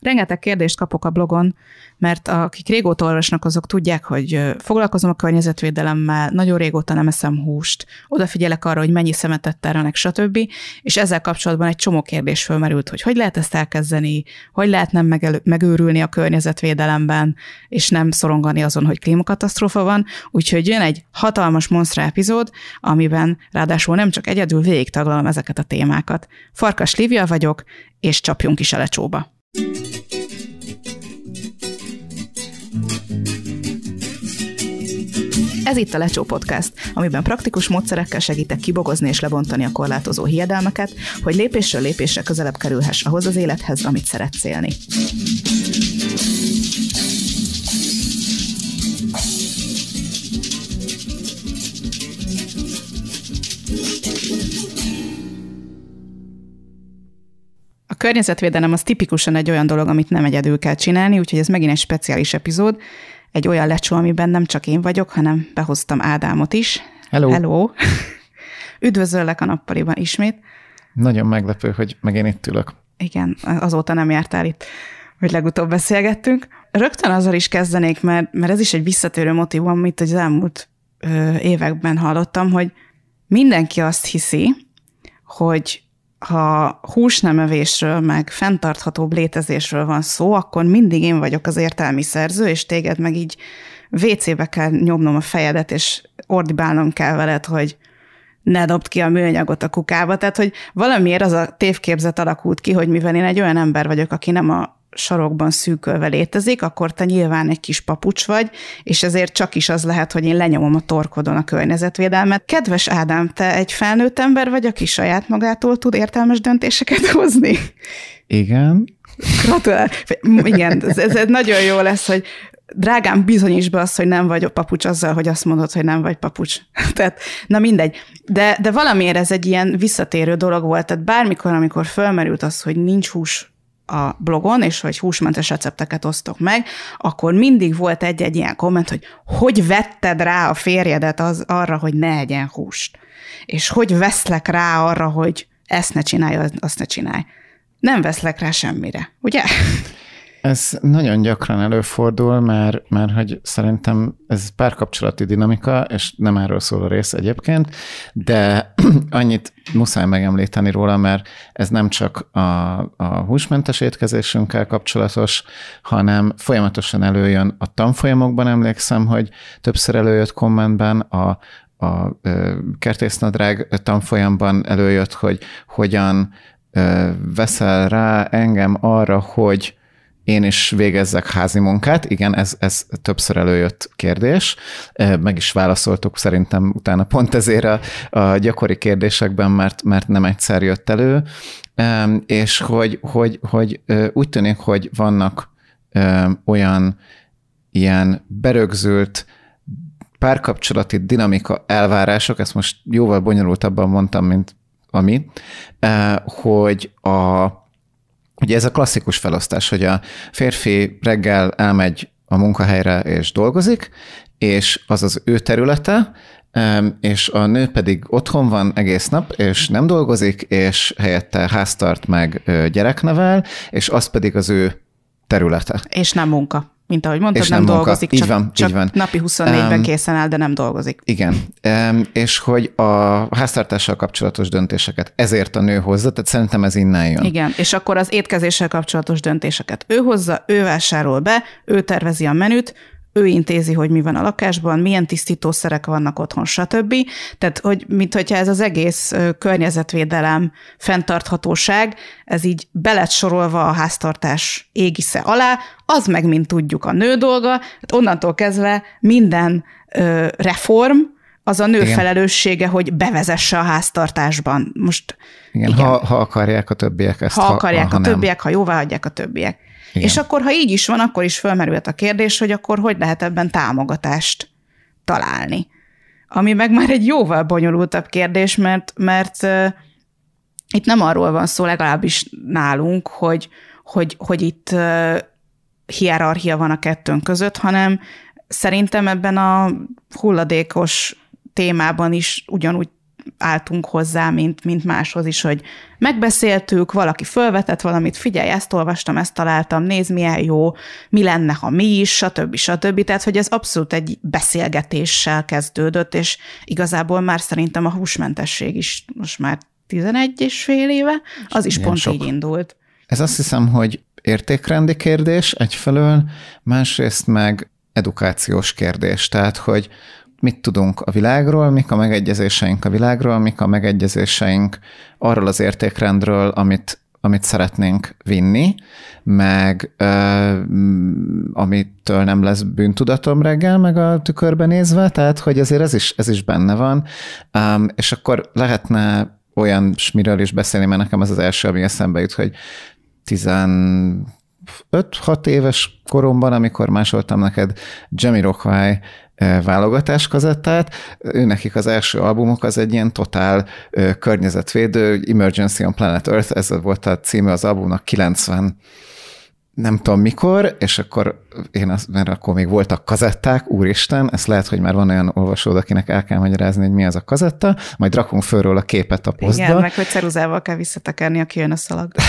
rengeteg kérdést kapok a blogon, mert akik régóta olvasnak, azok tudják, hogy foglalkozom a környezetvédelemmel, nagyon régóta nem eszem húst, odafigyelek arra, hogy mennyi szemetet terelnek, stb. És ezzel kapcsolatban egy csomó kérdés fölmerült, hogy hogy lehet ezt elkezdeni, hogy lehet nem megőrülni a környezetvédelemben, és nem szorongani azon, hogy klímakatasztrófa van. Úgyhogy jön egy hatalmas monstra epizód, amiben ráadásul nem csak egyedül végig taglalom ezeket a témákat. Farkas Lívia vagyok, és csapjunk is a lecsóba. Ez itt a Lecsó Podcast, amiben praktikus módszerekkel segítek kibogozni és lebontani a korlátozó hiedelmeket, hogy lépésről lépésre közelebb kerülhess ahhoz az élethez, amit szeretsz élni. Környezetvédelem az tipikusan egy olyan dolog, amit nem egyedül kell csinálni, úgyhogy ez megint egy speciális epizód, egy olyan lecsó, amiben nem csak én vagyok, hanem behoztam Ádámot is. Hello! Hello! Üdvözöllek a nappaliban ismét. Nagyon meglepő, hogy meg én itt ülök. Igen, azóta nem jártál itt, hogy legutóbb beszélgettünk. Rögtön azzal is kezdenék, mert, mert ez is egy visszatérő motivum, amit az elmúlt ö, években hallottam, hogy mindenki azt hiszi, hogy ha húsnemevésről, meg fenntarthatóbb létezésről van szó, akkor mindig én vagyok az értelmi szerző, és téged meg így WC-be kell nyomnom a fejedet, és ordibálnom kell veled, hogy ne dobd ki a műanyagot a kukába. Tehát, hogy valamiért az a tévképzet alakult ki, hogy mivel én egy olyan ember vagyok, aki nem a sarokban szűkölve létezik, akkor te nyilván egy kis papucs vagy, és ezért csak is az lehet, hogy én lenyomom a torkodon a környezetvédelmet. Kedves Ádám, te egy felnőtt ember vagy, aki saját magától tud értelmes döntéseket hozni? Igen. Gratulál. Igen, ez, ez nagyon jó lesz, hogy drágám, bizonyíts be azt, hogy nem vagy papucs azzal, hogy azt mondod, hogy nem vagy papucs. tehát, na mindegy. De, de valamiért ez egy ilyen visszatérő dolog volt. Tehát bármikor, amikor fölmerült az, hogy nincs hús a blogon, és hogy húsmentes recepteket osztok meg, akkor mindig volt egy-egy ilyen komment, hogy hogy vetted rá a férjedet az, arra, hogy ne egyen húst. És hogy veszlek rá arra, hogy ezt ne csinálj, azt ne csinálj. Nem veszlek rá semmire, ugye? Ez nagyon gyakran előfordul, mert, mert hogy szerintem ez párkapcsolati dinamika, és nem erről szól a rész egyébként, de annyit muszáj megemlíteni róla, mert ez nem csak a, a húsmentes étkezésünkkel kapcsolatos, hanem folyamatosan előjön a tanfolyamokban, emlékszem, hogy többször előjött kommentben a, a kertésznadrág tanfolyamban előjött, hogy hogyan veszel rá engem arra, hogy én is végezzek házi munkát. Igen, ez, ez többször előjött kérdés. Meg is válaszoltuk szerintem utána pont ezért a, a gyakori kérdésekben, mert, mert nem egyszer jött elő, és hogy, hogy, hogy úgy tűnik, hogy vannak olyan ilyen berögzült párkapcsolati dinamika elvárások, ezt most jóval bonyolultabban mondtam, mint ami, hogy a Ugye ez a klasszikus felosztás, hogy a férfi reggel elmegy a munkahelyre és dolgozik, és az az ő területe, és a nő pedig otthon van egész nap, és nem dolgozik, és helyette háztart meg gyereknevel, és az pedig az ő területe. És nem munka mint ahogy mondtad, és nem, nem dolgozik, így csak, van, csak így van. napi 24-ben um, készen áll, de nem dolgozik. Igen, um, és hogy a háztartással kapcsolatos döntéseket ezért a nő hozza, tehát szerintem ez innen jön. Igen, és akkor az étkezéssel kapcsolatos döntéseket ő hozza, ő vásárol be, ő tervezi a menüt, ő intézi, hogy mi van a lakásban, milyen tisztítószerek vannak otthon, stb. Tehát, hogy mint hogyha ez az egész környezetvédelem, fenntarthatóság, ez így belet sorolva a háztartás égisze alá, az meg, mint tudjuk, a nő dolga, hát onnantól kezdve minden ö, reform, az a nő igen. felelőssége, hogy bevezesse a háztartásban. Most igen, igen. Ha, ha akarják a többiek ezt. Ha, ha akarják ha, ha a többiek, nem. ha jóvá hagyják a többiek. Igen. És akkor, ha így is van, akkor is fölmerült a kérdés, hogy akkor hogy lehet ebben támogatást találni. Ami meg már egy jóval bonyolultabb kérdés, mert, mert uh, itt nem arról van szó, legalábbis nálunk, hogy, hogy, hogy itt uh, hierarchia van a kettőnk között, hanem szerintem ebben a hulladékos témában is ugyanúgy álltunk hozzá, mint, mint máshoz is, hogy megbeszéltük, valaki fölvetett valamit, figyelj, ezt olvastam, ezt találtam, nézd, milyen jó, mi lenne, ha mi is, stb. stb. Tehát, hogy ez abszolút egy beszélgetéssel kezdődött, és igazából már szerintem a húsmentesség is most már 11 és fél éve, az is pont sok. így indult. Ez azt hiszem, hogy értékrendi kérdés egyfelől, másrészt meg edukációs kérdés. Tehát, hogy mit tudunk a világról, mik a megegyezéseink a világról, mik a megegyezéseink arról az értékrendről, amit, amit szeretnénk vinni, meg ö, amitől nem lesz bűntudatom reggel, meg a tükörbe nézve, tehát hogy azért ez is, ez is benne van, um, és akkor lehetne olyan smiről is beszélni, mert nekem az az első, ami eszembe jut, hogy 15-6 éves koromban, amikor másoltam neked Rockwell válogatás kazettát. Nekik az első albumok az egy ilyen totál környezetvédő, Emergency on Planet Earth, ez volt a címe az albumnak 90 nem tudom mikor, és akkor én azt, mert akkor még voltak kazetták, úristen, ez lehet, hogy már van olyan olvasód, akinek el kell magyarázni, hogy mi az a kazetta, majd rakunk fölről a képet a posztba. Igen, meg hogy ceruzával kell visszatekerni, aki jön a szalag.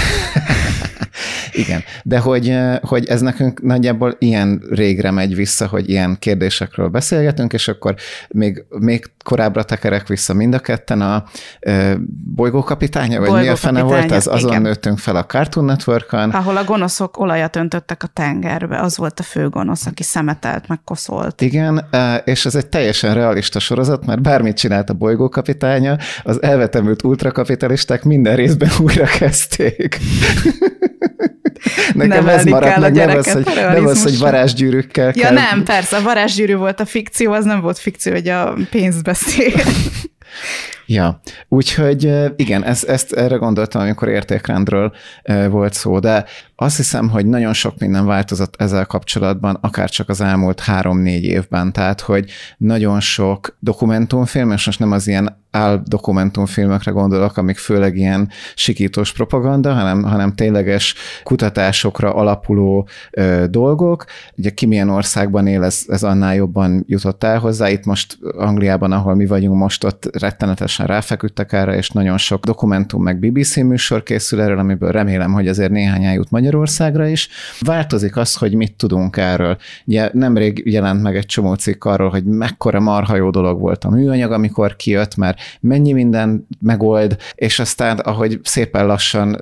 Igen, de hogy, hogy ez nekünk nagyjából ilyen régre megy vissza, hogy ilyen kérdésekről beszélgetünk, és akkor még, még korábbra tekerek vissza mind a ketten a e, bolygókapitánya, vagy mi a fene volt, az azon igen. nőttünk fel a Cartoon network Ahol a gonoszok olajat öntöttek a tengerbe, az volt a fő gonosz, aki szemetelt, meg koszolt. Igen, és ez egy teljesen realista sorozat, mert bármit csinált a bolygókapitánya, az elvetemült ultrakapitalisták minden részben újra kezdték. Nekem ez maradt meg, nem az, hogy, nem az, hogy varázsgyűrűkkel Ja kell. nem, persze, a varázsgyűrű volt a fikció, az nem volt fikció, hogy a pénzt beszél. Ja, úgyhogy igen, ezt, ezt erre gondoltam, amikor értékrendről volt szó, de azt hiszem, hogy nagyon sok minden változott ezzel kapcsolatban, akár csak az elmúlt három-négy évben, tehát hogy nagyon sok dokumentumfilm, és most nem az ilyen áll dokumentumfilmekre gondolok, amik főleg ilyen sikítós propaganda, hanem, hanem tényleges kutatásokra alapuló ö, dolgok. Ugye ki milyen országban él, ez, ez annál jobban jutott el hozzá. Itt most Angliában, ahol mi vagyunk most, ott rettenetesen ráfeküdtek erre, és nagyon sok dokumentum meg BBC műsor készül erről, amiből remélem, hogy azért néhány eljut Magyarországra is. Változik az, hogy mit tudunk erről. Ugye nemrég jelent meg egy csomó cikk arról, hogy mekkora marha jó dolog volt a műanyag, amikor kijött, mert mennyi minden megold, és aztán, ahogy szépen lassan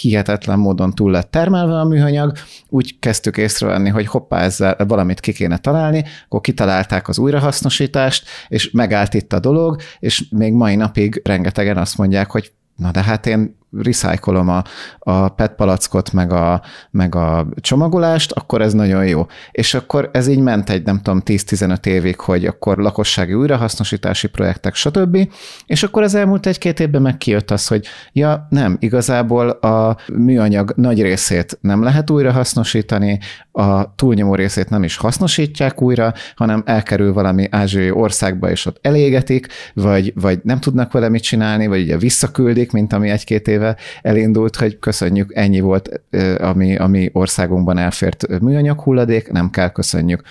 hihetetlen módon túl lett termelve a műanyag, úgy kezdtük észrevenni, hogy hoppá, ezzel valamit ki kéne találni, akkor kitalálták az újrahasznosítást, és megállt itt a dolog, és még mai napig rengetegen azt mondják, hogy na de hát én recyclom a, a PET palackot, meg a, meg a csomagolást, akkor ez nagyon jó. És akkor ez így ment egy, nem tudom, 10-15 évig, hogy akkor lakossági újrahasznosítási projektek, stb. És akkor az elmúlt egy-két évben meg kijött az, hogy ja, nem, igazából a műanyag nagy részét nem lehet újrahasznosítani, a túlnyomó részét nem is hasznosítják újra, hanem elkerül valami ázsiai országba, és ott elégetik, vagy, vagy nem tudnak vele mit csinálni, vagy ugye visszaküldik, mint ami egy-két év éve elindult, hogy köszönjük, ennyi volt, ami, ami országunkban elfért műanyag hulladék, nem kell köszönjük.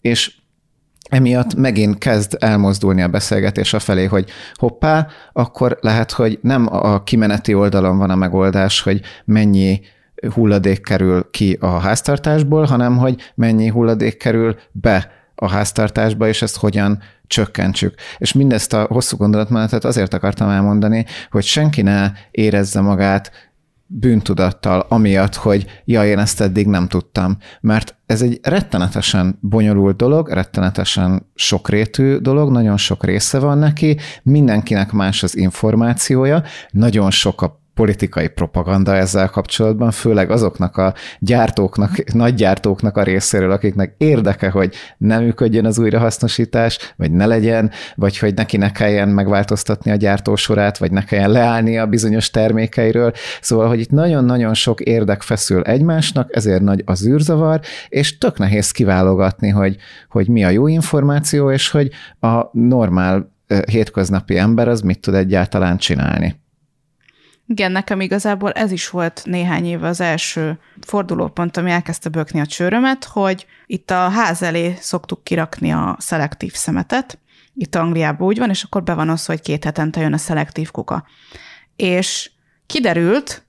És emiatt megint kezd elmozdulni a beszélgetés a felé, hogy hoppá, akkor lehet, hogy nem a kimeneti oldalon van a megoldás, hogy mennyi hulladék kerül ki a háztartásból, hanem hogy mennyi hulladék kerül be a háztartásba, és ezt hogyan csökkentsük. És mindezt a hosszú gondolatmenetet azért akartam elmondani, hogy senki ne érezze magát bűntudattal, amiatt, hogy ja, én ezt eddig nem tudtam. Mert ez egy rettenetesen bonyolult dolog, rettenetesen sokrétű dolog, nagyon sok része van neki, mindenkinek más az információja, nagyon sok a politikai propaganda ezzel kapcsolatban, főleg azoknak a gyártóknak, nagy gyártóknak a részéről, akiknek érdeke, hogy nem működjön az újrahasznosítás, vagy ne legyen, vagy hogy neki ne kelljen megváltoztatni a gyártósorát, vagy ne kelljen leállni a bizonyos termékeiről. Szóval, hogy itt nagyon-nagyon sok érdek feszül egymásnak, ezért nagy az űrzavar, és tök nehéz kiválogatni, hogy, hogy mi a jó információ, és hogy a normál hétköznapi ember az mit tud egyáltalán csinálni. Igen, nekem igazából ez is volt néhány éve az első fordulópont, ami elkezdte bökni a csőrömet, hogy itt a ház elé szoktuk kirakni a szelektív szemetet, itt Angliában úgy van, és akkor be van az, hogy két hetente jön a szelektív kuka. És kiderült,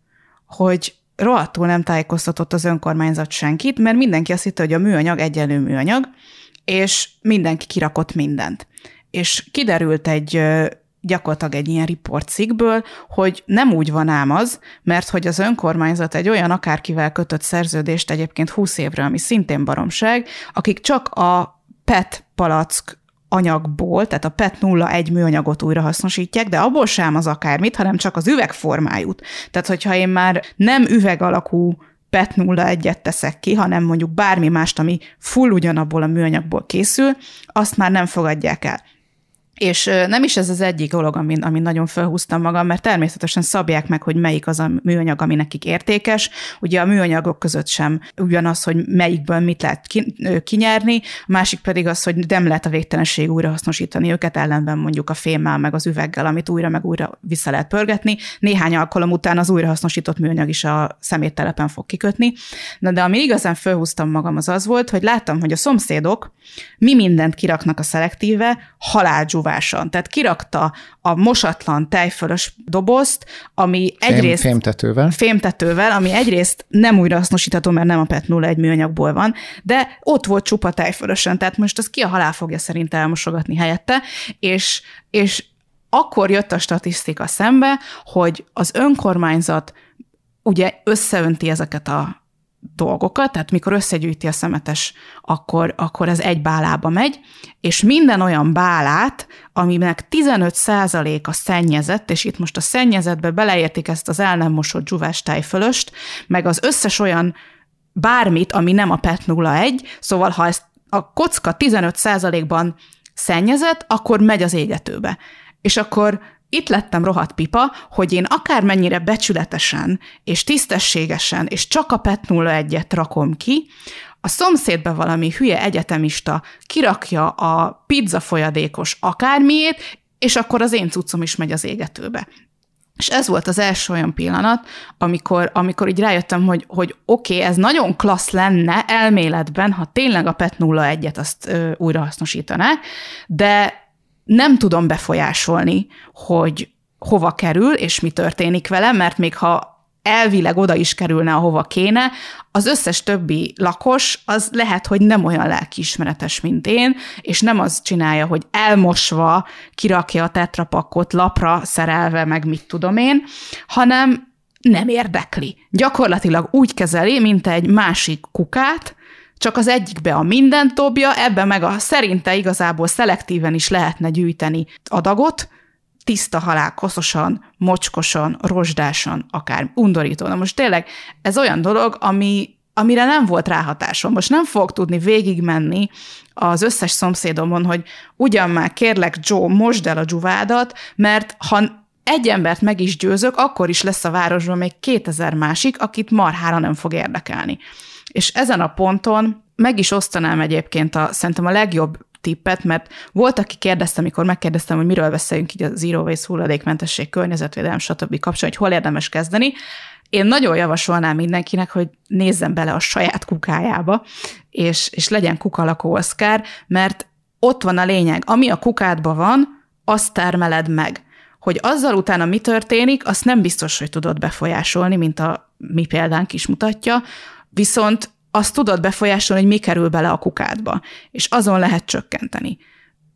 hogy rohadtul nem tájékoztatott az önkormányzat senkit, mert mindenki azt hitte, hogy a műanyag egyenlő műanyag, és mindenki kirakott mindent. És kiderült egy gyakorlatilag egy ilyen riportcikkből, hogy nem úgy van ám az, mert hogy az önkormányzat egy olyan akárkivel kötött szerződést egyébként 20 évre, ami szintén baromság, akik csak a PET palack anyagból, tehát a PET 01 műanyagot újra hasznosítják, de abból sem az akármit, hanem csak az üvegformájút. Tehát, hogyha én már nem üveg alakú PET 01-et teszek ki, hanem mondjuk bármi mást, ami full ugyanabból a műanyagból készül, azt már nem fogadják el. És nem is ez az egyik dolog, amin, amin nagyon felhúztam magam, mert természetesen szabják meg, hogy melyik az a műanyag, ami nekik értékes. Ugye a műanyagok között sem ugyanaz, hogy melyikből mit lehet kinyerni, a másik pedig az, hogy nem lehet a végtelenség újra hasznosítani őket, ellenben mondjuk a fémmel, meg az üveggel, amit újra meg újra vissza lehet pörgetni. Néhány alkalom után az újrahasznosított műanyag is a szeméttelepen fog kikötni. Na de ami igazán felhúztam magam, az az volt, hogy láttam, hogy a szomszédok mi mindent kiraknak a szelektíve, haláldzsú csúváson. Tehát kirakta a mosatlan tejfölös dobozt, ami egyrészt... Fém, fémtetővel. Fémtetővel, ami egyrészt nem újrahasznosítható, mert nem a PET 01 műanyagból van, de ott volt csupa tejfölösen, tehát most az ki a halál fogja szerint elmosogatni helyette, és, és akkor jött a statisztika szembe, hogy az önkormányzat ugye összeönti ezeket a dolgokat, tehát mikor összegyűjti a szemetes, akkor, akkor ez egy bálába megy, és minden olyan bálát, aminek 15% a szennyezett, és itt most a szennyezetbe beleértik ezt az el nem mosott dzsuvás tejfölöst, meg az összes olyan bármit, ami nem a PET 01, szóval ha ezt a kocka 15%-ban szennyezett, akkor megy az égetőbe. És akkor itt lettem rohadt pipa, hogy én akármennyire becsületesen és tisztességesen és csak a PET 01-et rakom ki, a szomszédbe valami hülye egyetemista kirakja a pizza folyadékos akármiét, és akkor az én cuccom is megy az égetőbe. És ez volt az első olyan pillanat, amikor, amikor így rájöttem, hogy, hogy oké, okay, ez nagyon klassz lenne elméletben, ha tényleg a PET 01-et azt ö, de nem tudom befolyásolni, hogy hova kerül, és mi történik vele, mert még ha elvileg oda is kerülne, ahova kéne, az összes többi lakos az lehet, hogy nem olyan lelkiismeretes, mint én, és nem az csinálja, hogy elmosva kirakja a tetrapakot lapra szerelve, meg mit tudom én, hanem nem érdekli. Gyakorlatilag úgy kezeli, mint egy másik kukát, csak az egyikbe a mindent dobja, ebbe meg a szerinte igazából szelektíven is lehetne gyűjteni adagot, tiszta halál, koszosan, mocskosan, rozsdásan, akár undorító. Na most tényleg ez olyan dolog, ami, amire nem volt ráhatásom. Most nem fog tudni végigmenni az összes szomszédomon, hogy ugyan már kérlek, Joe, mosd el a dzsuvádat, mert ha egy embert meg is győzök, akkor is lesz a városban még 2000 másik, akit marhára nem fog érdekelni. És ezen a ponton meg is osztanám egyébként a, szerintem a legjobb tippet, mert volt, aki kérdezte, amikor megkérdeztem, hogy miről beszéljünk így a zero waste hulladékmentesség, környezetvédelem, stb. kapcsolatban, hogy hol érdemes kezdeni. Én nagyon javasolnám mindenkinek, hogy nézzen bele a saját kukájába, és, és legyen kukalakó Oszkár, mert ott van a lényeg. Ami a kukádban van, azt termeled meg. Hogy azzal utána mi történik, azt nem biztos, hogy tudod befolyásolni, mint a mi példánk is mutatja, Viszont azt tudod befolyásolni, hogy mi kerül bele a kukádba, és azon lehet csökkenteni.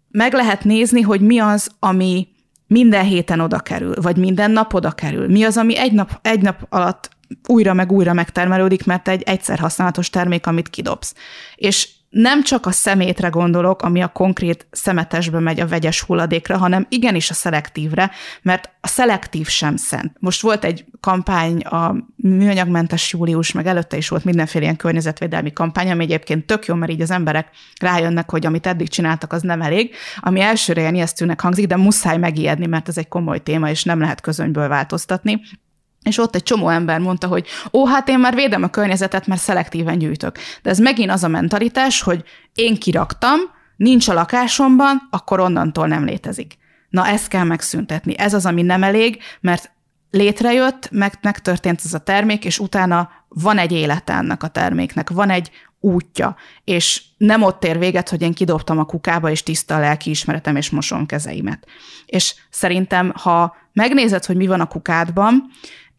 Meg lehet nézni, hogy mi az, ami minden héten oda kerül, vagy minden nap oda kerül. Mi az, ami egy nap, egy nap alatt újra meg újra megtermelődik, mert egy egyszer használatos termék, amit kidobsz. És nem csak a szemétre gondolok, ami a konkrét szemetesbe megy a vegyes hulladékra, hanem igenis a szelektívre, mert a szelektív sem szent. Most volt egy kampány, a műanyagmentes július, meg előtte is volt mindenféle ilyen környezetvédelmi kampány, ami egyébként tök jó, mert így az emberek rájönnek, hogy amit eddig csináltak, az nem elég, ami elsőre ilyen ijesztőnek hangzik, de muszáj megijedni, mert ez egy komoly téma, és nem lehet közönyből változtatni. És ott egy csomó ember mondta, hogy ó, hát én már védem a környezetet, mert szelektíven gyűjtök. De ez megint az a mentalitás, hogy én kiraktam, nincs a lakásomban, akkor onnantól nem létezik. Na ezt kell megszüntetni. Ez az, ami nem elég, mert létrejött, meg, megtörtént ez a termék, és utána van egy élete ennek a terméknek, van egy útja, és nem ott ér véget, hogy én kidobtam a kukába, és tiszta a lelki ismeretem, és mosom kezeimet. És szerintem, ha megnézed, hogy mi van a kukádban,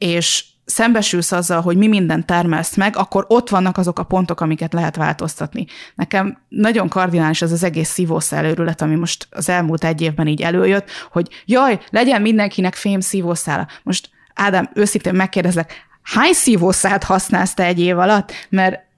és szembesülsz azzal, hogy mi minden termelsz meg, akkor ott vannak azok a pontok, amiket lehet változtatni. Nekem nagyon kardinális ez az egész szívószál ami most az elmúlt egy évben így előjött, hogy jaj, legyen mindenkinek fém szívószála. Most Ádám, őszintén megkérdezlek, hány szívószált használsz te egy év alatt? Mert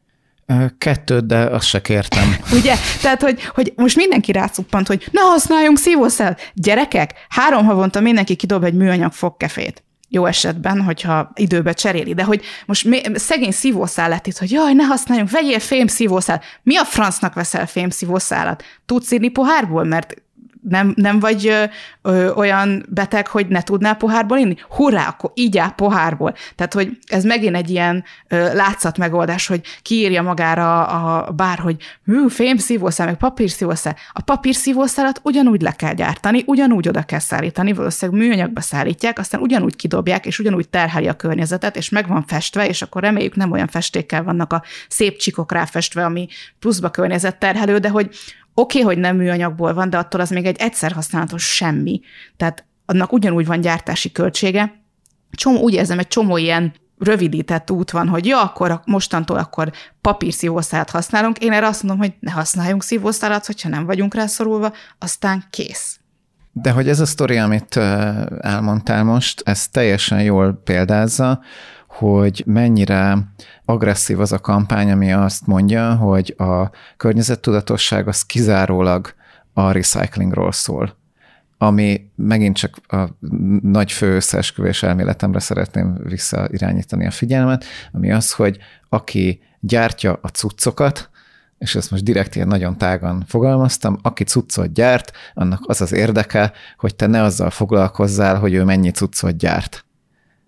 Kettőt, de azt se kértem. Ugye? Tehát, hogy, hogy most mindenki rácuppant, hogy na használjunk szívószál. Gyerekek, három havonta mindenki kidob egy műanyag fogkefét jó esetben, hogyha időbe cseréli, de hogy most mi, szegény szívószál lett itt, hogy jaj, ne használjunk, vegyél fém szívószál. Mi a francnak veszel fém szívószálat? Tudsz írni pohárból, mert nem, nem vagy ö, olyan beteg, hogy ne tudnál pohárból inni? Hurrá, akkor így áll pohárból. Tehát, hogy ez megint egy ilyen ö, látszat megoldás, hogy kiírja magára a, a bár, hogy hű, fémszívószál, meg papírszívószál. A papírszívószálat ugyanúgy le kell gyártani, ugyanúgy oda kell szállítani, valószínűleg műanyagba szállítják, aztán ugyanúgy kidobják, és ugyanúgy terheli a környezetet, és meg van festve, és akkor reméljük nem olyan festékkel vannak a szép csikok ráfestve, ami pluszba környezetterhelő, de hogy Oké, okay, hogy nem műanyagból van, de attól az még egy egyszer használatos semmi. Tehát annak ugyanúgy van gyártási költsége. Csomó, úgy érzem, egy csomó ilyen rövidített út van, hogy ja, akkor mostantól akkor papírszívószálat használunk. Én erre azt mondom, hogy ne használjunk szívószálat, hogyha nem vagyunk rászorulva, aztán kész. De hogy ez a sztori, amit elmondtál most, ez teljesen jól példázza, hogy mennyire agresszív az a kampány, ami azt mondja, hogy a környezettudatosság az kizárólag a recyclingról szól ami megint csak a nagy fő összeesküvés elméletemre szeretném visszairányítani a figyelmet, ami az, hogy aki gyártja a cuccokat, és ezt most direkt ilyen nagyon tágan fogalmaztam, aki cuccot gyárt, annak az az érdeke, hogy te ne azzal foglalkozzál, hogy ő mennyi cuccot gyárt.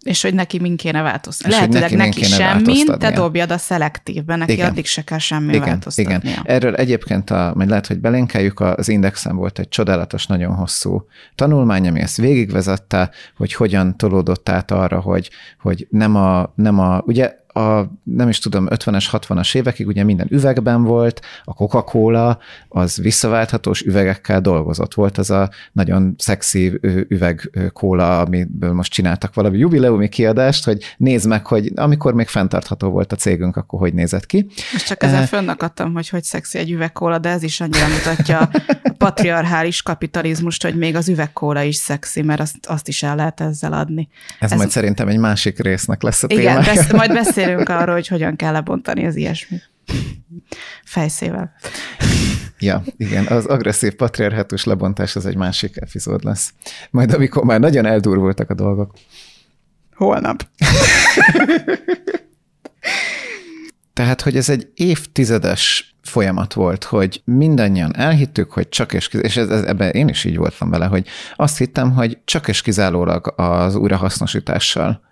És hogy neki min kéne változtatni. Lehetőleg neki, neki semmi, te dobjad a szelektívbe, neki igen. addig se kell semmi igen, változtatnia. Igen. Erről egyébként, a, majd lehet, hogy belénkeljük, az Indexen volt egy csodálatos, nagyon hosszú tanulmány, ami ezt végigvezette, hogy hogyan tolódott át arra, hogy, hogy nem a, nem a, ugye a nem is tudom, 50-es, 60-as évekig ugye minden üvegben volt, a Coca-Cola az visszaválthatós üvegekkel dolgozott. Volt az a nagyon szexi üveg kóla, amiből most csináltak valami jubileumi kiadást, hogy nézd meg, hogy amikor még fenntartható volt a cégünk, akkor hogy nézett ki. Most csak ezzel uh, fönnakadtam, hogy hogy szexi egy üvegkóla, de ez is annyira mutatja a patriarchális kapitalizmust, hogy még az üvegkóla is szexi, mert azt, azt is el lehet ezzel adni. Ez, ez majd szerintem egy másik résznek lesz a témája. Igen, besz, majd beszél beszélünk arról, hogy hogyan kell lebontani az ilyesmit. Fejszével. Ja, igen, az agresszív patriarhátus lebontás az egy másik epizód lesz. Majd amikor már nagyon eldurvultak a dolgok. Holnap. Tehát, hogy ez egy évtizedes folyamat volt, hogy mindannyian elhittük, hogy csak és kizárólag, és ez, ez, ebben én is így voltam vele, hogy azt hittem, hogy csak és kizárólag az újrahasznosítással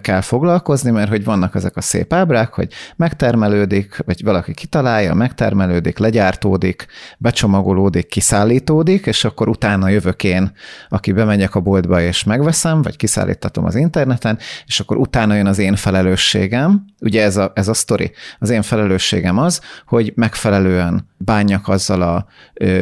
kell foglalkozni, mert hogy vannak ezek a szép ábrák, hogy megtermelődik, vagy valaki kitalálja, megtermelődik, legyártódik, becsomagolódik, kiszállítódik, és akkor utána jövök én, aki bemegyek a boltba és megveszem, vagy kiszállítatom az interneten, és akkor utána jön az én felelősségem. Ugye ez a, ez a sztori. Az én felelősségem az, hogy megfelelően bánjak azzal a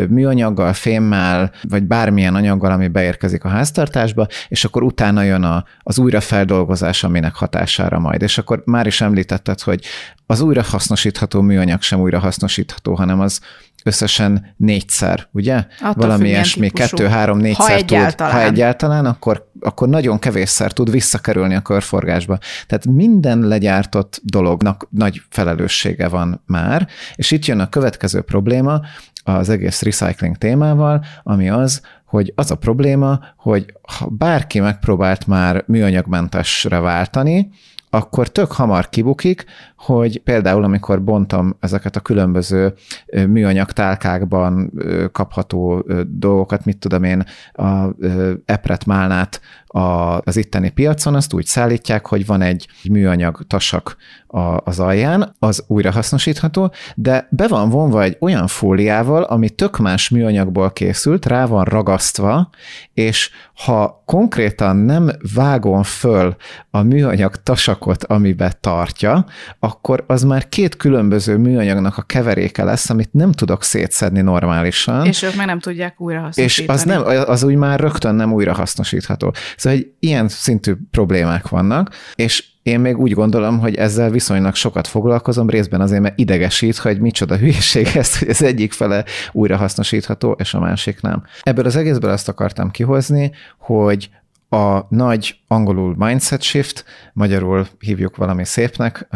műanyaggal, fémmel, vagy bármilyen anyaggal, ami beérkezik a háztartásba, és akkor utána jön a, az újrafeldolgozás, aminek hatására majd. És akkor már is említetted, hogy az újrahasznosítható műanyag sem újrahasznosítható, hanem az összesen négyszer, ugye? Attól Valami ilyesmi, kettő, három, négyszer ha egyáltalán. tud, ha egyáltalán, akkor, akkor nagyon kevésszer tud visszakerülni a körforgásba. Tehát minden legyártott dolognak nagy felelőssége van már, és itt jön a következő probléma az egész recycling témával, ami az, hogy az a probléma, hogy ha bárki megpróbált már műanyagmentesre váltani, akkor tök hamar kibukik, hogy például amikor bontom ezeket a különböző műanyag tálkákban kapható dolgokat, mit tudom én, a epret málnát az itteni piacon, azt úgy szállítják, hogy van egy műanyag tasak az alján, az újrahasznosítható, de be van vonva egy olyan fóliával, ami tök más műanyagból készült, rá van ragasztva, és ha konkrétan nem vágom föl a műanyag tasakot, amibe tartja, akkor az már két különböző műanyagnak a keveréke lesz, amit nem tudok szétszedni normálisan. És ők meg nem tudják újrahasznosítani. És az, nem, az úgy már rögtön nem újrahasznosítható. Szóval hogy ilyen szintű problémák vannak, és én még úgy gondolom, hogy ezzel viszonylag sokat foglalkozom, részben azért, mert idegesít, hogy micsoda hülyeség ez, hogy az egyik fele újra hasznosítható, és a másik nem. Ebből az egészből azt akartam kihozni, hogy a nagy angolul mindset shift, magyarul hívjuk valami szépnek.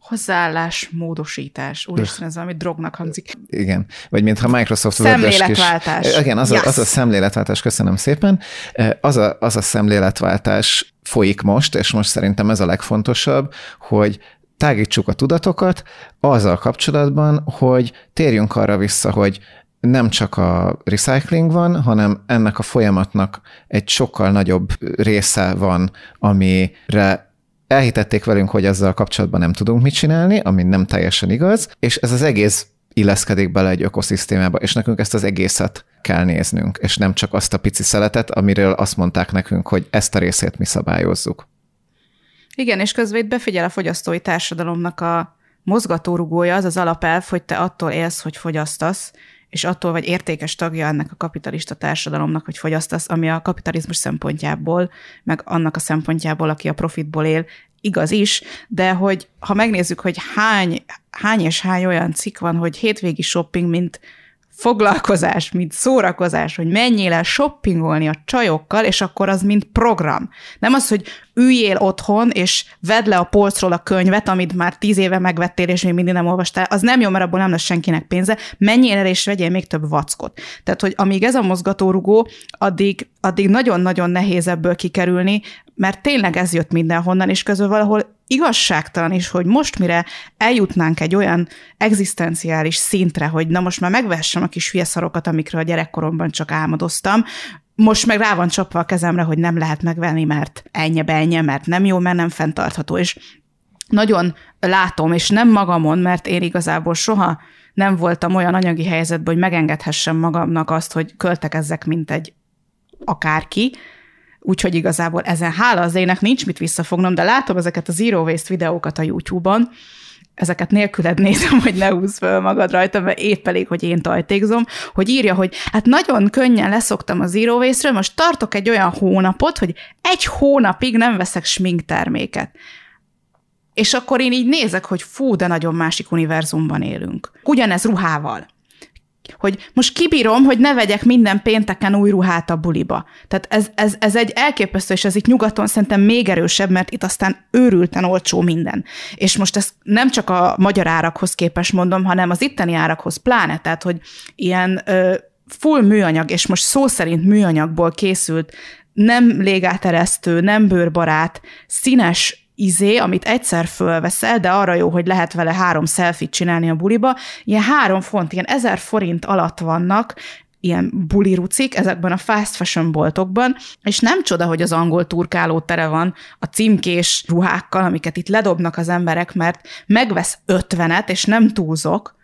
Hozzáállás, módosítás. Úristen, ez valami drognak hangzik. Igen, vagy mintha Microsoft Szemléletváltás. Kis, igen, az, yes. a, az a szemléletváltás, köszönöm szépen. Az a, az a szemléletváltás folyik most, és most szerintem ez a legfontosabb, hogy tágítsuk a tudatokat azzal kapcsolatban, hogy térjünk arra vissza, hogy nem csak a recycling van, hanem ennek a folyamatnak egy sokkal nagyobb része van, amire elhitették velünk, hogy ezzel kapcsolatban nem tudunk mit csinálni, ami nem teljesen igaz, és ez az egész illeszkedik bele egy ökoszisztémába, és nekünk ezt az egészet kell néznünk, és nem csak azt a pici szeletet, amiről azt mondták nekünk, hogy ezt a részét mi szabályozzuk. Igen, és közben itt befigyel a fogyasztói társadalomnak a mozgatórugója, az az alapelv, hogy te attól élsz, hogy fogyasztasz, és attól vagy értékes tagja ennek a kapitalista társadalomnak, hogy fogyasztasz, ami a kapitalizmus szempontjából, meg annak a szempontjából, aki a profitból él, igaz is, de hogy ha megnézzük, hogy hány, hány és hány olyan cikk van, hogy hétvégi shopping, mint foglalkozás, mint szórakozás, hogy menjél el shoppingolni a csajokkal, és akkor az mint program. Nem az, hogy üljél otthon, és vedd le a polcról a könyvet, amit már tíz éve megvettél, és még mindig nem olvastál, az nem jó, mert abból nem lesz senkinek pénze, menjél el, és vegyél még több vackot. Tehát, hogy amíg ez a mozgatórugó, addig, addig nagyon-nagyon nehéz ebből kikerülni, mert tényleg ez jött mindenhonnan, és közül valahol igazságtalan is, hogy most mire eljutnánk egy olyan egzisztenciális szintre, hogy na most már megvessem a kis hülye szarokat, amikről a gyerekkoromban csak álmodoztam, most meg rá van csapva a kezemre, hogy nem lehet megvenni, mert ennyi ennyi, mert nem jó, mert nem fenntartható. És nagyon látom, és nem magamon, mert én igazából soha nem voltam olyan anyagi helyzetben, hogy megengedhessem magamnak azt, hogy költekezzek, mint egy akárki, úgyhogy igazából ezen hála az ének nincs mit visszafognom, de látom ezeket a Zero Waste videókat a YouTube-on, ezeket nélküled nézem, hogy ne húzz föl magad rajta, mert épp elég, hogy én tajtékzom, hogy írja, hogy hát nagyon könnyen leszoktam a Zero Waste-ről, most tartok egy olyan hónapot, hogy egy hónapig nem veszek sminkterméket. És akkor én így nézek, hogy fú, de nagyon másik univerzumban élünk. Ugyanez ruhával hogy most kibírom, hogy ne vegyek minden pénteken új ruhát a buliba. Tehát ez, ez, ez egy elképesztő, és ez itt nyugaton szerintem még erősebb, mert itt aztán őrülten olcsó minden. És most ezt nem csak a magyar árakhoz képes mondom, hanem az itteni árakhoz pláne, tehát hogy ilyen ö, full műanyag, és most szó szerint műanyagból készült nem légáteresztő, nem bőrbarát, színes izé, amit egyszer fölveszel, de arra jó, hogy lehet vele három selfit csinálni a buliba, ilyen három font, ilyen ezer forint alatt vannak, ilyen bulirucik ezekben a fast fashion boltokban, és nem csoda, hogy az angol turkáló tere van a címkés ruhákkal, amiket itt ledobnak az emberek, mert megvesz ötvenet, és nem túlzok,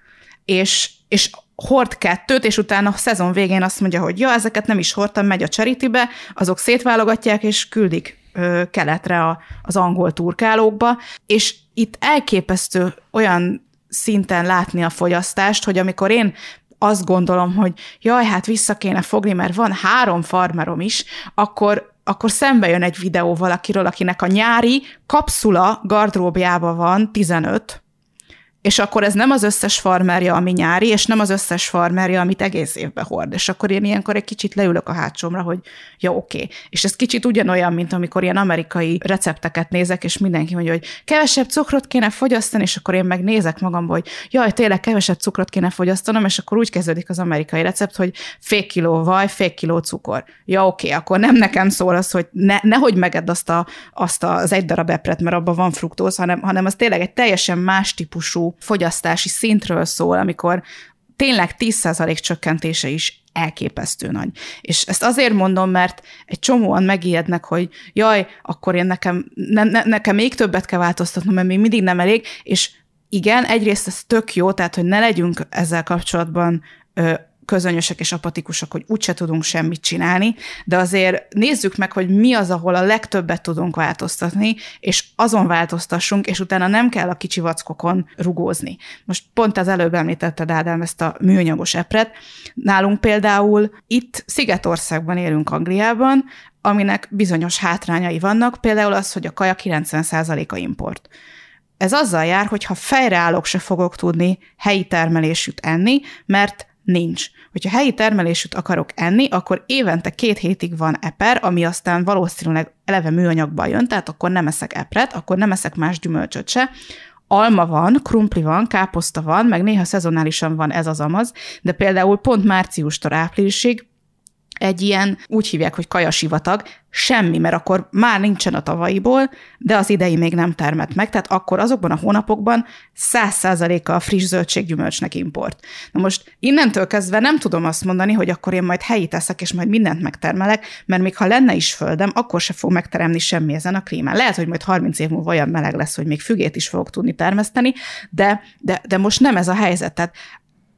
és, és hord kettőt, és utána a szezon végén azt mondja, hogy ja, ezeket nem is hordtam, megy a cseritybe, azok szétválogatják, és küldik keletre a, az angol turkálókba, és itt elképesztő olyan szinten látni a fogyasztást, hogy amikor én azt gondolom, hogy jaj, hát vissza kéne fogni, mert van három farmerom is, akkor akkor szembe jön egy videó valakiről, akinek a nyári kapszula gardróbjában van 15, és akkor ez nem az összes farmerja, ami nyári, és nem az összes farmerja, amit egész évben hord. És akkor én ilyenkor egy kicsit leülök a hátsomra, hogy ja, oké. Okay. És ez kicsit ugyanolyan, mint amikor ilyen amerikai recepteket nézek, és mindenki mondja, hogy kevesebb cukrot kéne fogyasztani, és akkor én meg nézek magamból, hogy jaj, tényleg kevesebb cukrot kéne fogyasztanom, és akkor úgy kezdődik az amerikai recept, hogy fél kiló vaj, fél kiló cukor. Ja, oké, okay, akkor nem nekem szól az, hogy ne, nehogy megedd azt, a, azt az egy darab epret, mert abban van fruktóz, hanem, hanem az tényleg egy teljesen más típusú fogyasztási szintről szól, amikor tényleg 10% csökkentése is elképesztő nagy. És ezt azért mondom, mert egy csomóan megijednek, hogy jaj, akkor én nekem, ne, ne, nekem még többet kell változtatnom, mert még mindig nem elég, és igen, egyrészt ez tök jó, tehát hogy ne legyünk ezzel kapcsolatban közönösek és apatikusak, hogy úgyse tudunk semmit csinálni, de azért nézzük meg, hogy mi az, ahol a legtöbbet tudunk változtatni, és azon változtassunk, és utána nem kell a kicsi vackokon rugózni. Most pont az előbb említetted, Ádám, ezt a műanyagos epret. Nálunk például itt Szigetországban élünk Angliában, aminek bizonyos hátrányai vannak, például az, hogy a kaja 90%-a import. Ez azzal jár, hogy ha fejreállok, se fogok tudni helyi termelésűt enni, mert nincs. Hogyha helyi termelésűt akarok enni, akkor évente két hétig van eper, ami aztán valószínűleg eleve műanyagban jön, tehát akkor nem eszek epret, akkor nem eszek más gyümölcsöt se, alma van, krumpli van, káposzta van, meg néha szezonálisan van ez az amaz, de például pont márciustól áprilisig egy ilyen, úgy hívják, hogy kajasivatag, semmi, mert akkor már nincsen a tavalyiból, de az idei még nem termett meg, tehát akkor azokban a hónapokban száz százaléka a friss zöldséggyümölcsnek import. Na most innentől kezdve nem tudom azt mondani, hogy akkor én majd helyi teszek, és majd mindent megtermelek, mert még ha lenne is földem, akkor se fog megteremni semmi ezen a klímán. Lehet, hogy majd 30 év múlva olyan meleg lesz, hogy még fügét is fogok tudni termeszteni, de, de, de most nem ez a helyzet. Tehát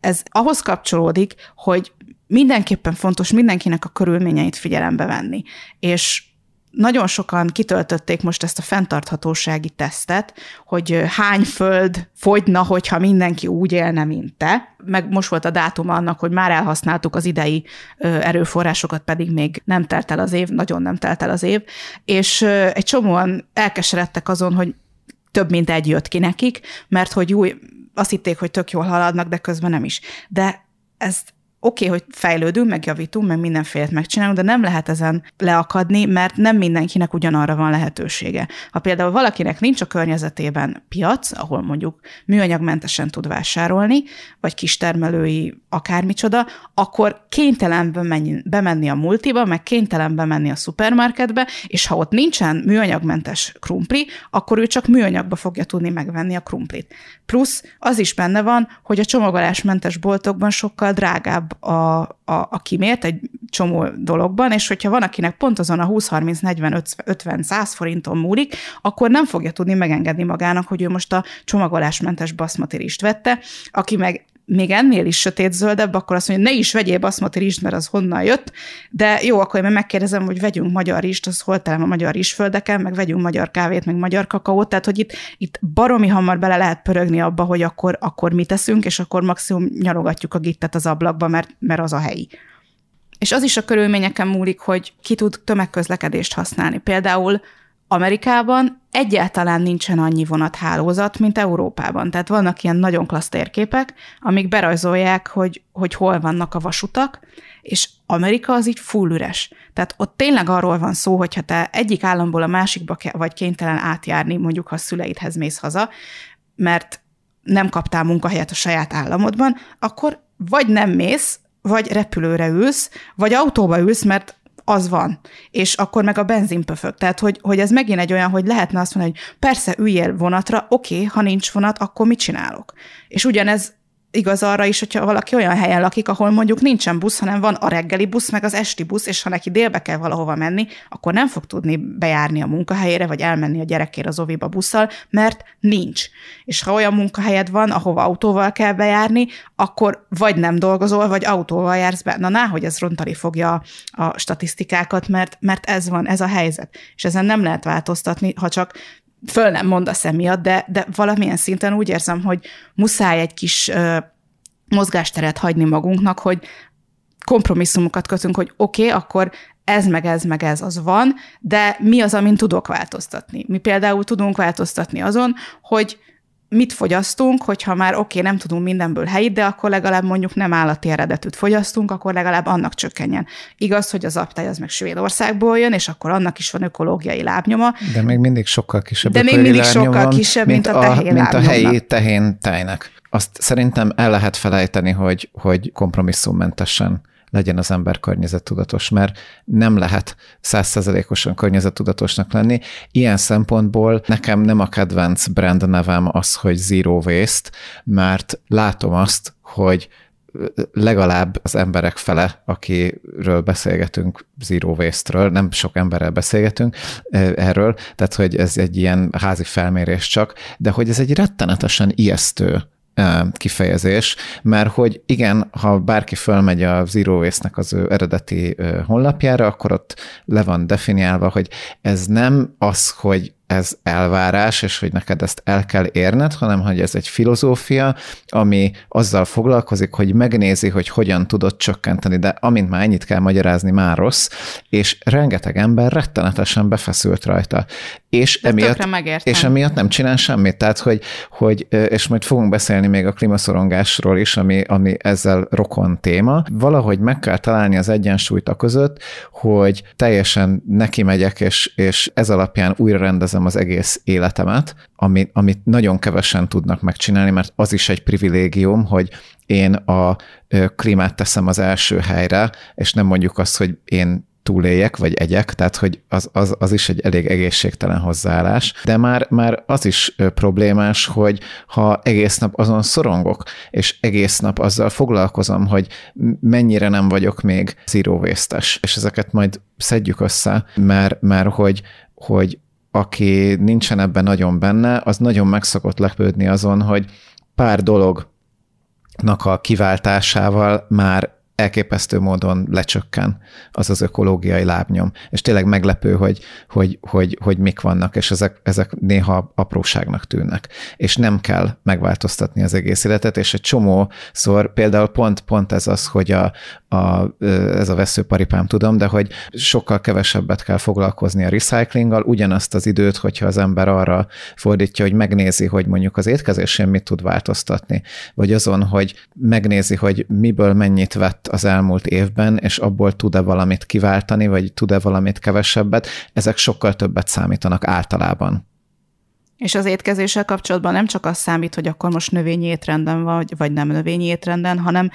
ez ahhoz kapcsolódik, hogy mindenképpen fontos mindenkinek a körülményeit figyelembe venni. És nagyon sokan kitöltötték most ezt a fenntarthatósági tesztet, hogy hány föld fogyna, hogyha mindenki úgy élne, mint te. Meg most volt a dátum annak, hogy már elhasználtuk az idei erőforrásokat, pedig még nem telt el az év, nagyon nem telt el az év, és egy csomóan elkeseredtek azon, hogy több mint egy jött ki nekik, mert hogy új, azt hitték, hogy tök jól haladnak, de közben nem is. De ezt oké, okay, hogy fejlődünk, megjavítunk, meg mindenfélet megcsinálunk, de nem lehet ezen leakadni, mert nem mindenkinek ugyanarra van lehetősége. Ha például valakinek nincs a környezetében piac, ahol mondjuk műanyagmentesen tud vásárolni, vagy kistermelői akármicsoda, akkor kénytelen bemenni, bemenni a multiba, meg kénytelen bemenni a szupermarketbe, és ha ott nincsen műanyagmentes krumpli, akkor ő csak műanyagba fogja tudni megvenni a krumplit. Plusz az is benne van, hogy a csomagolásmentes boltokban sokkal drágább a, a, a kimért egy csomó dologban, és hogyha van, akinek pont azon a 20-30-40-50-100 forinton múlik, akkor nem fogja tudni megengedni magának, hogy ő most a csomagolásmentes baszmatirist vette, aki meg még ennél is sötét zöldebb, akkor azt mondja, ne is vegyél baszmati rizst, mert az honnan jött, de jó, akkor én megkérdezem, hogy vegyünk magyar rizst, az hol telem a magyar rizsföldeken, meg vegyünk magyar kávét, meg magyar kakaót, tehát hogy itt, itt baromi hamar bele lehet pörögni abba, hogy akkor, akkor mit teszünk, és akkor maximum nyalogatjuk a gittet az ablakba, mert, mert az a helyi. És az is a körülményeken múlik, hogy ki tud tömegközlekedést használni. Például Amerikában egyáltalán nincsen annyi vonathálózat, mint Európában. Tehát vannak ilyen nagyon klassz térképek, amik berajzolják, hogy, hogy hol vannak a vasutak, és Amerika az így full üres. Tehát ott tényleg arról van szó, hogyha te egyik államból a másikba vagy kénytelen átjárni, mondjuk ha a szüleidhez mész haza, mert nem kaptál munkahelyet a saját államodban, akkor vagy nem mész, vagy repülőre ülsz, vagy autóba ülsz, mert az van. És akkor meg a benzin pöfög. Tehát, hogy, hogy ez megint egy olyan, hogy lehetne azt mondani, hogy persze üljél vonatra, oké, okay, ha nincs vonat, akkor mit csinálok? És ugyanez igaz arra is, hogyha valaki olyan helyen lakik, ahol mondjuk nincsen busz, hanem van a reggeli busz, meg az esti busz, és ha neki délbe kell valahova menni, akkor nem fog tudni bejárni a munkahelyére, vagy elmenni a gyerekére az oviba busszal, mert nincs. És ha olyan munkahelyed van, ahova autóval kell bejárni, akkor vagy nem dolgozol, vagy autóval jársz be. Na, náhogy ez rontani fogja a statisztikákat, mert, mert ez van, ez a helyzet. És ezen nem lehet változtatni, ha csak föl nem mondasz emiatt, de, de valamilyen szinten úgy érzem, hogy muszáj egy kis ö, mozgásteret hagyni magunknak, hogy kompromisszumokat kötünk, hogy oké, okay, akkor ez meg ez meg ez az van, de mi az, amin tudok változtatni? Mi például tudunk változtatni azon, hogy mit fogyasztunk, hogyha már oké, okay, nem tudunk mindenből helyit, de akkor legalább mondjuk nem állati eredetűt fogyasztunk, akkor legalább annak csökkenjen. Igaz, hogy az aptály az meg Svédországból jön, és akkor annak is van ökológiai lábnyoma. De még mindig sokkal kisebb De még mindig sokkal kisebb, mint, mint a, tehén Mint a helyi tehén tejnek. Azt szerintem el lehet felejteni, hogy, hogy kompromisszummentesen legyen az ember környezettudatos, mert nem lehet százszerzelékosan környezettudatosnak lenni. Ilyen szempontból nekem nem a kedvenc brand nevem az, hogy Zero Waste, mert látom azt, hogy legalább az emberek fele, akiről beszélgetünk Zero Waste-ről, nem sok emberrel beszélgetünk erről, tehát hogy ez egy ilyen házi felmérés csak, de hogy ez egy rettenetesen ijesztő kifejezés, mert hogy igen, ha bárki fölmegy a Zero Waste-nek az ő eredeti honlapjára, akkor ott le van definiálva, hogy ez nem az, hogy ez elvárás, és hogy neked ezt el kell érned, hanem hogy ez egy filozófia, ami azzal foglalkozik, hogy megnézi, hogy hogyan tudod csökkenteni, de amint már ennyit kell magyarázni, már rossz, és rengeteg ember rettenetesen befeszült rajta. És emiatt, és emiatt nem csinál semmit. Tehát, hogy, hogy, és majd fogunk beszélni még a klímaszorongásról is, ami, ami ezzel rokon téma. Valahogy meg kell találni az egyensúlyt a között, hogy teljesen neki megyek, és, és ez alapján újra rendezem élvezem az egész életemet, amit, amit nagyon kevesen tudnak megcsinálni, mert az is egy privilégium, hogy én a klímát teszem az első helyre, és nem mondjuk azt, hogy én túléljek, vagy egyek, tehát hogy az, az, az is egy elég egészségtelen hozzáállás, de már, már az is problémás, hogy ha egész nap azon szorongok, és egész nap azzal foglalkozom, hogy mennyire nem vagyok még zero és ezeket majd szedjük össze, mert, mert hogy, hogy aki nincsen ebben nagyon benne, az nagyon meg szokott lepődni azon, hogy pár dolognak a kiváltásával már elképesztő módon lecsökken az az ökológiai lábnyom. És tényleg meglepő, hogy, hogy, hogy, hogy mik vannak, és ezek, ezek néha apróságnak tűnnek. És nem kell megváltoztatni az egész életet, és egy csomószor például pont, pont ez az, hogy a, a, ez a veszőparipám tudom, de hogy sokkal kevesebbet kell foglalkozni a recyclinggal, ugyanazt az időt, hogyha az ember arra fordítja, hogy megnézi, hogy mondjuk az étkezésén mit tud változtatni, vagy azon, hogy megnézi, hogy miből mennyit vett az elmúlt évben, és abból tud-e valamit kiváltani, vagy tud-e valamit kevesebbet, ezek sokkal többet számítanak általában. És az étkezéssel kapcsolatban nem csak az számít, hogy akkor most növényi étrenden vagy, vagy nem növényi étrenden, hanem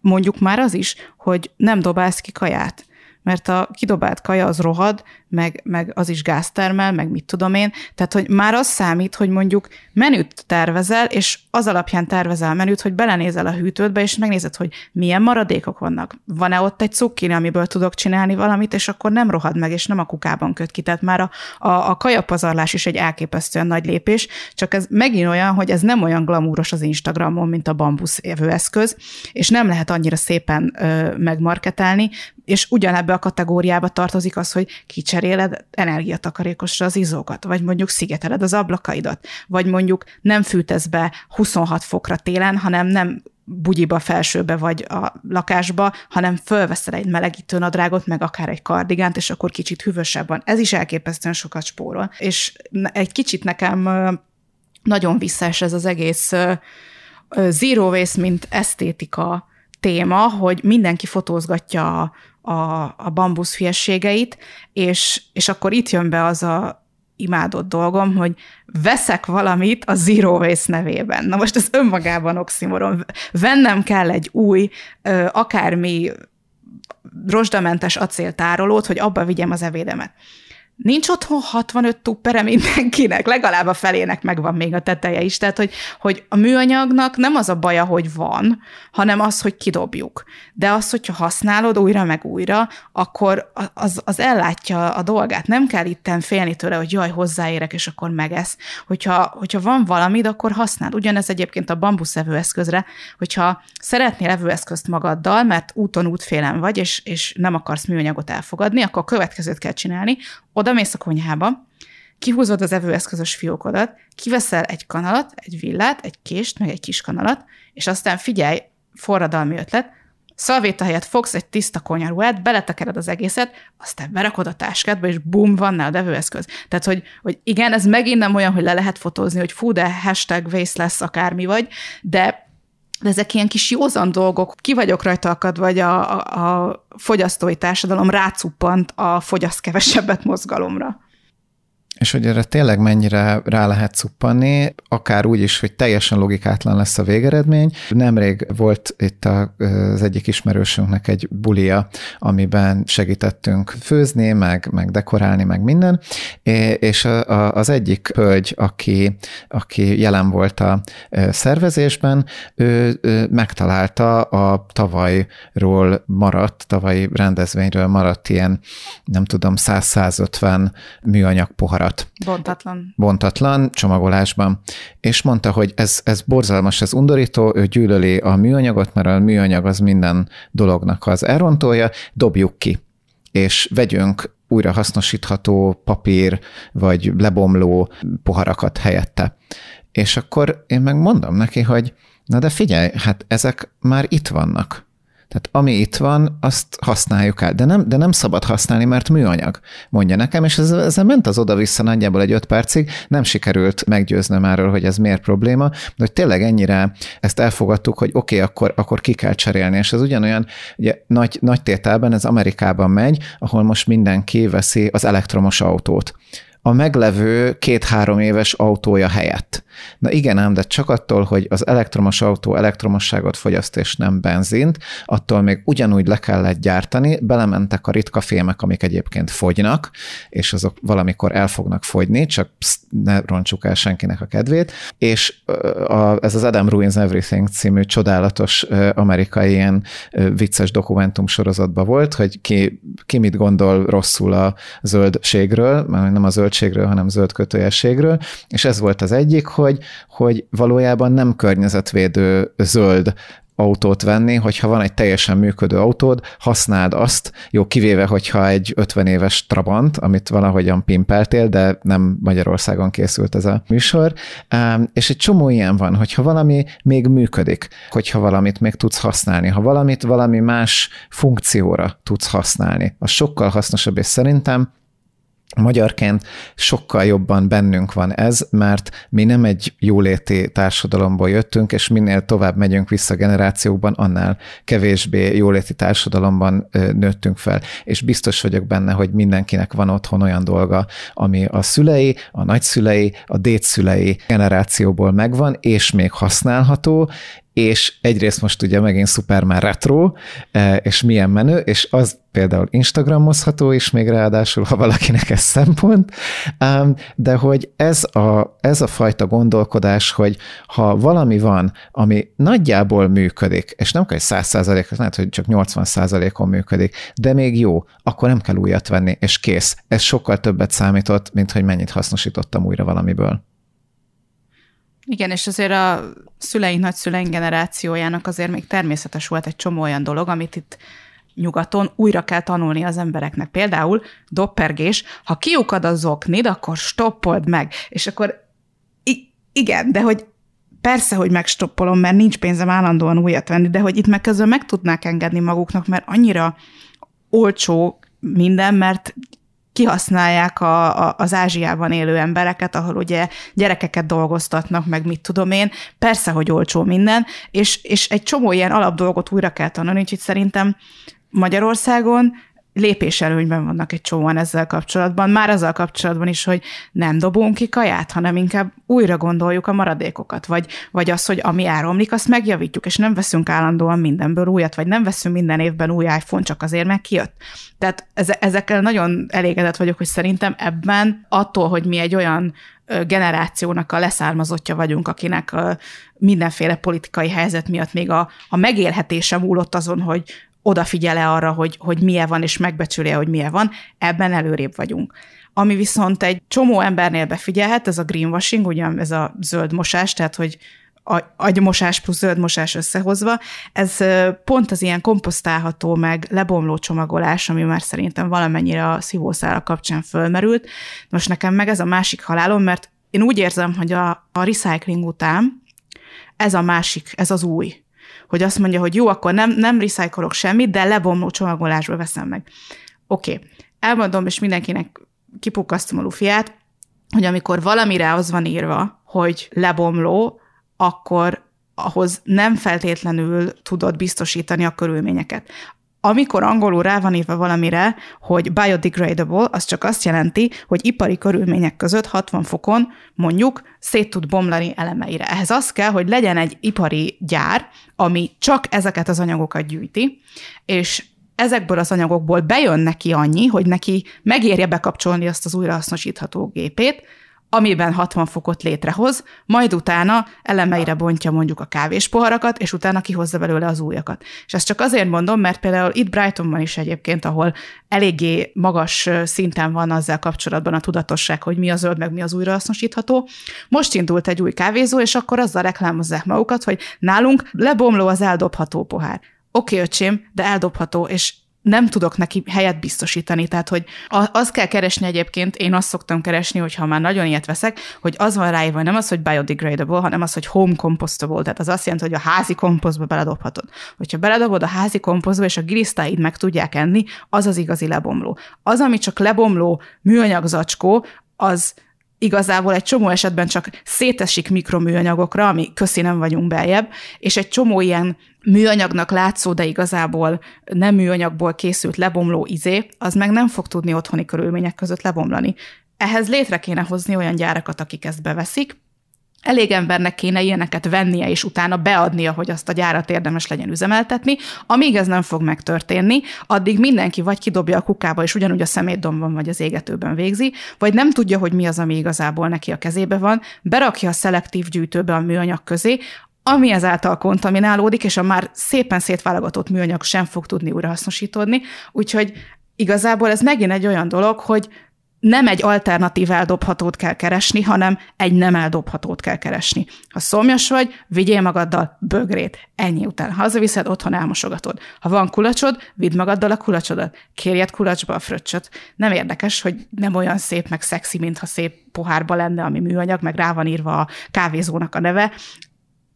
mondjuk már az is, hogy nem dobálsz ki kaját mert a kidobált kaja az rohad, meg, meg az is gáztermel, meg mit tudom én. Tehát, hogy már az számít, hogy mondjuk menüt tervezel, és az alapján tervezel menüt, hogy belenézel a hűtődbe, és megnézed, hogy milyen maradékok vannak. Van-e ott egy cukkini, amiből tudok csinálni valamit, és akkor nem rohad meg, és nem a kukában köt ki. Tehát már a, a, a kajapazarlás is egy elképesztően nagy lépés, csak ez megint olyan, hogy ez nem olyan glamúros az Instagramon, mint a bambusz évőeszköz, és nem lehet annyira szépen ö, megmarketelni, és ugyanebbe a kategóriába tartozik az, hogy kicseréled energiatakarékosra az izókat, vagy mondjuk szigeteled az ablakaidat, vagy mondjuk nem fűtesz be 26 fokra télen, hanem nem bugyiba, felsőbe vagy a lakásba, hanem fölveszel egy melegítő nadrágot, meg akár egy kardigánt, és akkor kicsit hűvösebb van. Ez is elképesztően sokat spórol. És egy kicsit nekem nagyon visszaes ez az egész zero waste, mint esztétika téma, hogy mindenki fotózgatja a, a, bambusz fiességeit, és, és akkor itt jön be az a imádott dolgom, hogy veszek valamit a Zero Waste nevében. Na most ez önmagában oximoron. Vennem kell egy új, akármi rozsdamentes acéltárolót, hogy abba vigyem az evédemet. Nincs otthon 65 tuppere mindenkinek, legalább a felének megvan még a teteje is. Tehát, hogy, hogy a műanyagnak nem az a baja, hogy van, hanem az, hogy kidobjuk. De az, hogyha használod újra meg újra, akkor az, az ellátja a dolgát. Nem kell itten félni tőle, hogy jaj, hozzáérek, és akkor megesz. Hogyha, hogyha van valamid, akkor használ. Ugyanez egyébként a bambusz evőeszközre, hogyha szeretnél evőeszközt magaddal, mert úton útfélen vagy, és, és nem akarsz műanyagot elfogadni, akkor a következőt kell csinálni, oda mész a konyhába, kihúzod az evőeszközös fiókodat, kiveszel egy kanalat, egy villát, egy kést, meg egy kis kanalat, és aztán figyelj, forradalmi ötlet, szalvéta helyett fogsz egy tiszta konyaruát, beletekered az egészet, aztán berakod a táskádba, és bum, van nálad evőeszköz. Tehát, hogy, hogy igen, ez megint nem olyan, hogy le lehet fotózni, hogy fú, de hashtag waste lesz akármi vagy, de de ezek ilyen kis józan dolgok, ki vagyok rajta akad, vagy a, a, a fogyasztói társadalom rácuppant a fogyaszt kevesebbet mozgalomra. És hogy erre tényleg mennyire rá lehet cuppanni, akár úgy is, hogy teljesen logikátlan lesz a végeredmény. Nemrég volt itt az egyik ismerősünknek egy bulia, amiben segítettünk főzni, meg, meg dekorálni, meg minden, és az egyik hölgy, aki, aki jelen volt a szervezésben, ő megtalálta a tavalyról maradt, tavalyi rendezvényről maradt ilyen, nem tudom, 100-150 műanyag poharat maradt. Bontatlan. Bontatlan csomagolásban. És mondta, hogy ez, ez borzalmas, ez undorító, ő gyűlöli a műanyagot, mert a műanyag az minden dolognak az elrontója, dobjuk ki és vegyünk újra hasznosítható papír vagy lebomló poharakat helyette. És akkor én meg mondom neki, hogy na de figyelj, hát ezek már itt vannak. Tehát ami itt van, azt használjuk el, de nem, de nem szabad használni, mert műanyag, mondja nekem, és ez, ez ment az oda-vissza nagyjából egy öt percig, nem sikerült meggyőznöm arról, hogy ez miért probléma, de hogy tényleg ennyire ezt elfogadtuk, hogy oké, okay, akkor, akkor ki kell cserélni, és ez ugyanolyan, ugye nagy, nagy tételben ez Amerikában megy, ahol most mindenki veszi az elektromos autót. A meglevő két-három éves autója helyett. Na igen ám, de csak attól, hogy az elektromos autó elektromosságot fogyaszt és nem benzint, attól még ugyanúgy le kellett gyártani, belementek a ritka fémek, amik egyébként fogynak, és azok valamikor el fognak fogyni, csak psz, ne roncsuk el senkinek a kedvét, és a, ez az Adam Ruins Everything című csodálatos amerikai ilyen vicces dokumentum sorozatban volt, hogy ki, ki mit gondol rosszul a zöldségről, nem a zöldségről, hanem zöld kötőjességről, és ez volt az egyik, hogy hogy, hogy valójában nem környezetvédő zöld autót venni, hogyha van egy teljesen működő autód, használd azt, jó, kivéve, hogyha egy 50 éves Trabant, amit valahogyan pimpeltél, de nem Magyarországon készült ez a műsor, és egy csomó ilyen van, hogyha valami még működik, hogyha valamit még tudsz használni, ha valamit valami más funkcióra tudsz használni, az sokkal hasznosabb, és szerintem Magyarként sokkal jobban bennünk van ez, mert mi nem egy jóléti társadalomból jöttünk, és minél tovább megyünk vissza generációkban, annál kevésbé jóléti társadalomban nőttünk fel. És biztos vagyok benne, hogy mindenkinek van otthon olyan dolga, ami a szülei, a nagyszülei, a dédszülei generációból megvan, és még használható, és egyrészt most ugye megint szuper már retro, e, és milyen menő, és az például Instagramozható is még ráadásul, ha valakinek ez szempont, de hogy ez a, ez a fajta gondolkodás, hogy ha valami van, ami nagyjából működik, és nem kell, hogy 100 százalék, lehet, hogy csak 80 százalékon működik, de még jó, akkor nem kell újat venni, és kész. Ez sokkal többet számított, mint hogy mennyit hasznosítottam újra valamiből. Igen, és azért a szüleink, nagyszüleink generációjának azért még természetes volt egy csomó olyan dolog, amit itt nyugaton újra kell tanulni az embereknek. Például doppergés, ha kiukad a zoknid, akkor stoppold meg. És akkor igen, de hogy persze, hogy megstoppolom, mert nincs pénzem állandóan újat venni, de hogy itt meg közben meg tudnák engedni maguknak, mert annyira olcsó minden, mert kihasználják a, a, az Ázsiában élő embereket, ahol ugye gyerekeket dolgoztatnak, meg mit tudom én. Persze, hogy olcsó minden, és, és egy csomó ilyen alapdolgot újra kell tanulni, úgyhogy szerintem Magyarországon lépéselőnyben vannak egy csomóan ezzel kapcsolatban, már azzal kapcsolatban is, hogy nem dobunk ki kaját, hanem inkább újra gondoljuk a maradékokat, vagy, vagy az, hogy ami elromlik, azt megjavítjuk, és nem veszünk állandóan mindenből újat, vagy nem veszünk minden évben új iPhone, csak azért, mert kijött. Tehát ezekkel nagyon elégedett vagyok, hogy szerintem ebben attól, hogy mi egy olyan generációnak a leszármazottja vagyunk, akinek mindenféle politikai helyzet miatt még a, a megélhetése múlott azon, hogy odafigyele arra, hogy, hogy milyen van, és megbecsüli, hogy milyen van, ebben előrébb vagyunk. Ami viszont egy csomó embernél befigyelhet, ez a greenwashing, ugye ez a zöld mosás, tehát hogy agymosás plusz zöldmosás összehozva, ez pont az ilyen komposztálható, meg lebomló csomagolás, ami már szerintem valamennyire a szívószála kapcsán fölmerült. Most nekem meg ez a másik halálom, mert én úgy érzem, hogy a, a recycling után ez a másik, ez az új hogy azt mondja, hogy jó, akkor nem, nem recyclok semmit, de lebomló csomagolásból veszem meg. Oké, okay. elmondom, és mindenkinek kipukkasztom a lufiát, hogy amikor valamire az van írva, hogy lebomló, akkor ahhoz nem feltétlenül tudod biztosítani a körülményeket. Amikor angolul rá van írva valamire, hogy biodegradable, az csak azt jelenti, hogy ipari körülmények között 60 fokon mondjuk szét tud bomlani elemeire. Ehhez az kell, hogy legyen egy ipari gyár, ami csak ezeket az anyagokat gyűjti, és ezekből az anyagokból bejön neki annyi, hogy neki megérje bekapcsolni azt az újrahasznosítható gépét, amiben 60 fokot létrehoz, majd utána elemeire bontja mondjuk a kávéspoharakat, és utána kihozza belőle az újakat. És ezt csak azért mondom, mert például itt Brightonban is egyébként, ahol eléggé magas szinten van azzal kapcsolatban a tudatosság, hogy mi a zöld, meg mi az újrahasznosítható. Most indult egy új kávézó, és akkor azzal reklámozzák magukat, hogy nálunk lebomló az eldobható pohár. Oké, okay, öcsém, de eldobható, és nem tudok neki helyet biztosítani. Tehát, hogy az kell keresni egyébként, én azt szoktam keresni, hogyha már nagyon ilyet veszek, hogy az van ráírva, nem az, hogy biodegradable, hanem az, hogy home compostable. Tehát az azt jelenti, hogy a házi komposztba beledobhatod. Hogyha beledobod a házi komposztba, és a gilisztáid meg tudják enni, az az igazi lebomló. Az, ami csak lebomló műanyag zacskó, az igazából egy csomó esetben csak szétesik mikroműanyagokra, ami köszi nem vagyunk beljebb, és egy csomó ilyen műanyagnak látszó, de igazából nem műanyagból készült lebomló izé, az meg nem fog tudni otthoni körülmények között lebomlani. Ehhez létre kéne hozni olyan gyárakat, akik ezt beveszik, Elég embernek kéne ilyeneket vennie, és utána beadnia, hogy azt a gyárat érdemes legyen üzemeltetni. Amíg ez nem fog megtörténni, addig mindenki vagy kidobja a kukába, és ugyanúgy a szemétdomban vagy az égetőben végzi, vagy nem tudja, hogy mi az, ami igazából neki a kezébe van, berakja a szelektív gyűjtőbe a műanyag közé, ami ezáltal kontaminálódik, és a már szépen szétválogatott műanyag sem fog tudni újrahasznosítódni. Úgyhogy igazából ez megint egy olyan dolog, hogy nem egy alternatív eldobhatót kell keresni, hanem egy nem eldobhatót kell keresni. Ha szomjas vagy, vigyél magaddal bögrét. Ennyi után hazaviszed, otthon elmosogatod. Ha van kulacsod, vidd magaddal a kulacsodat. Kérjed kulacsba a fröccsöt. Nem érdekes, hogy nem olyan szép meg szexi, mintha szép pohárba lenne, ami műanyag, meg rá van írva a kávézónak a neve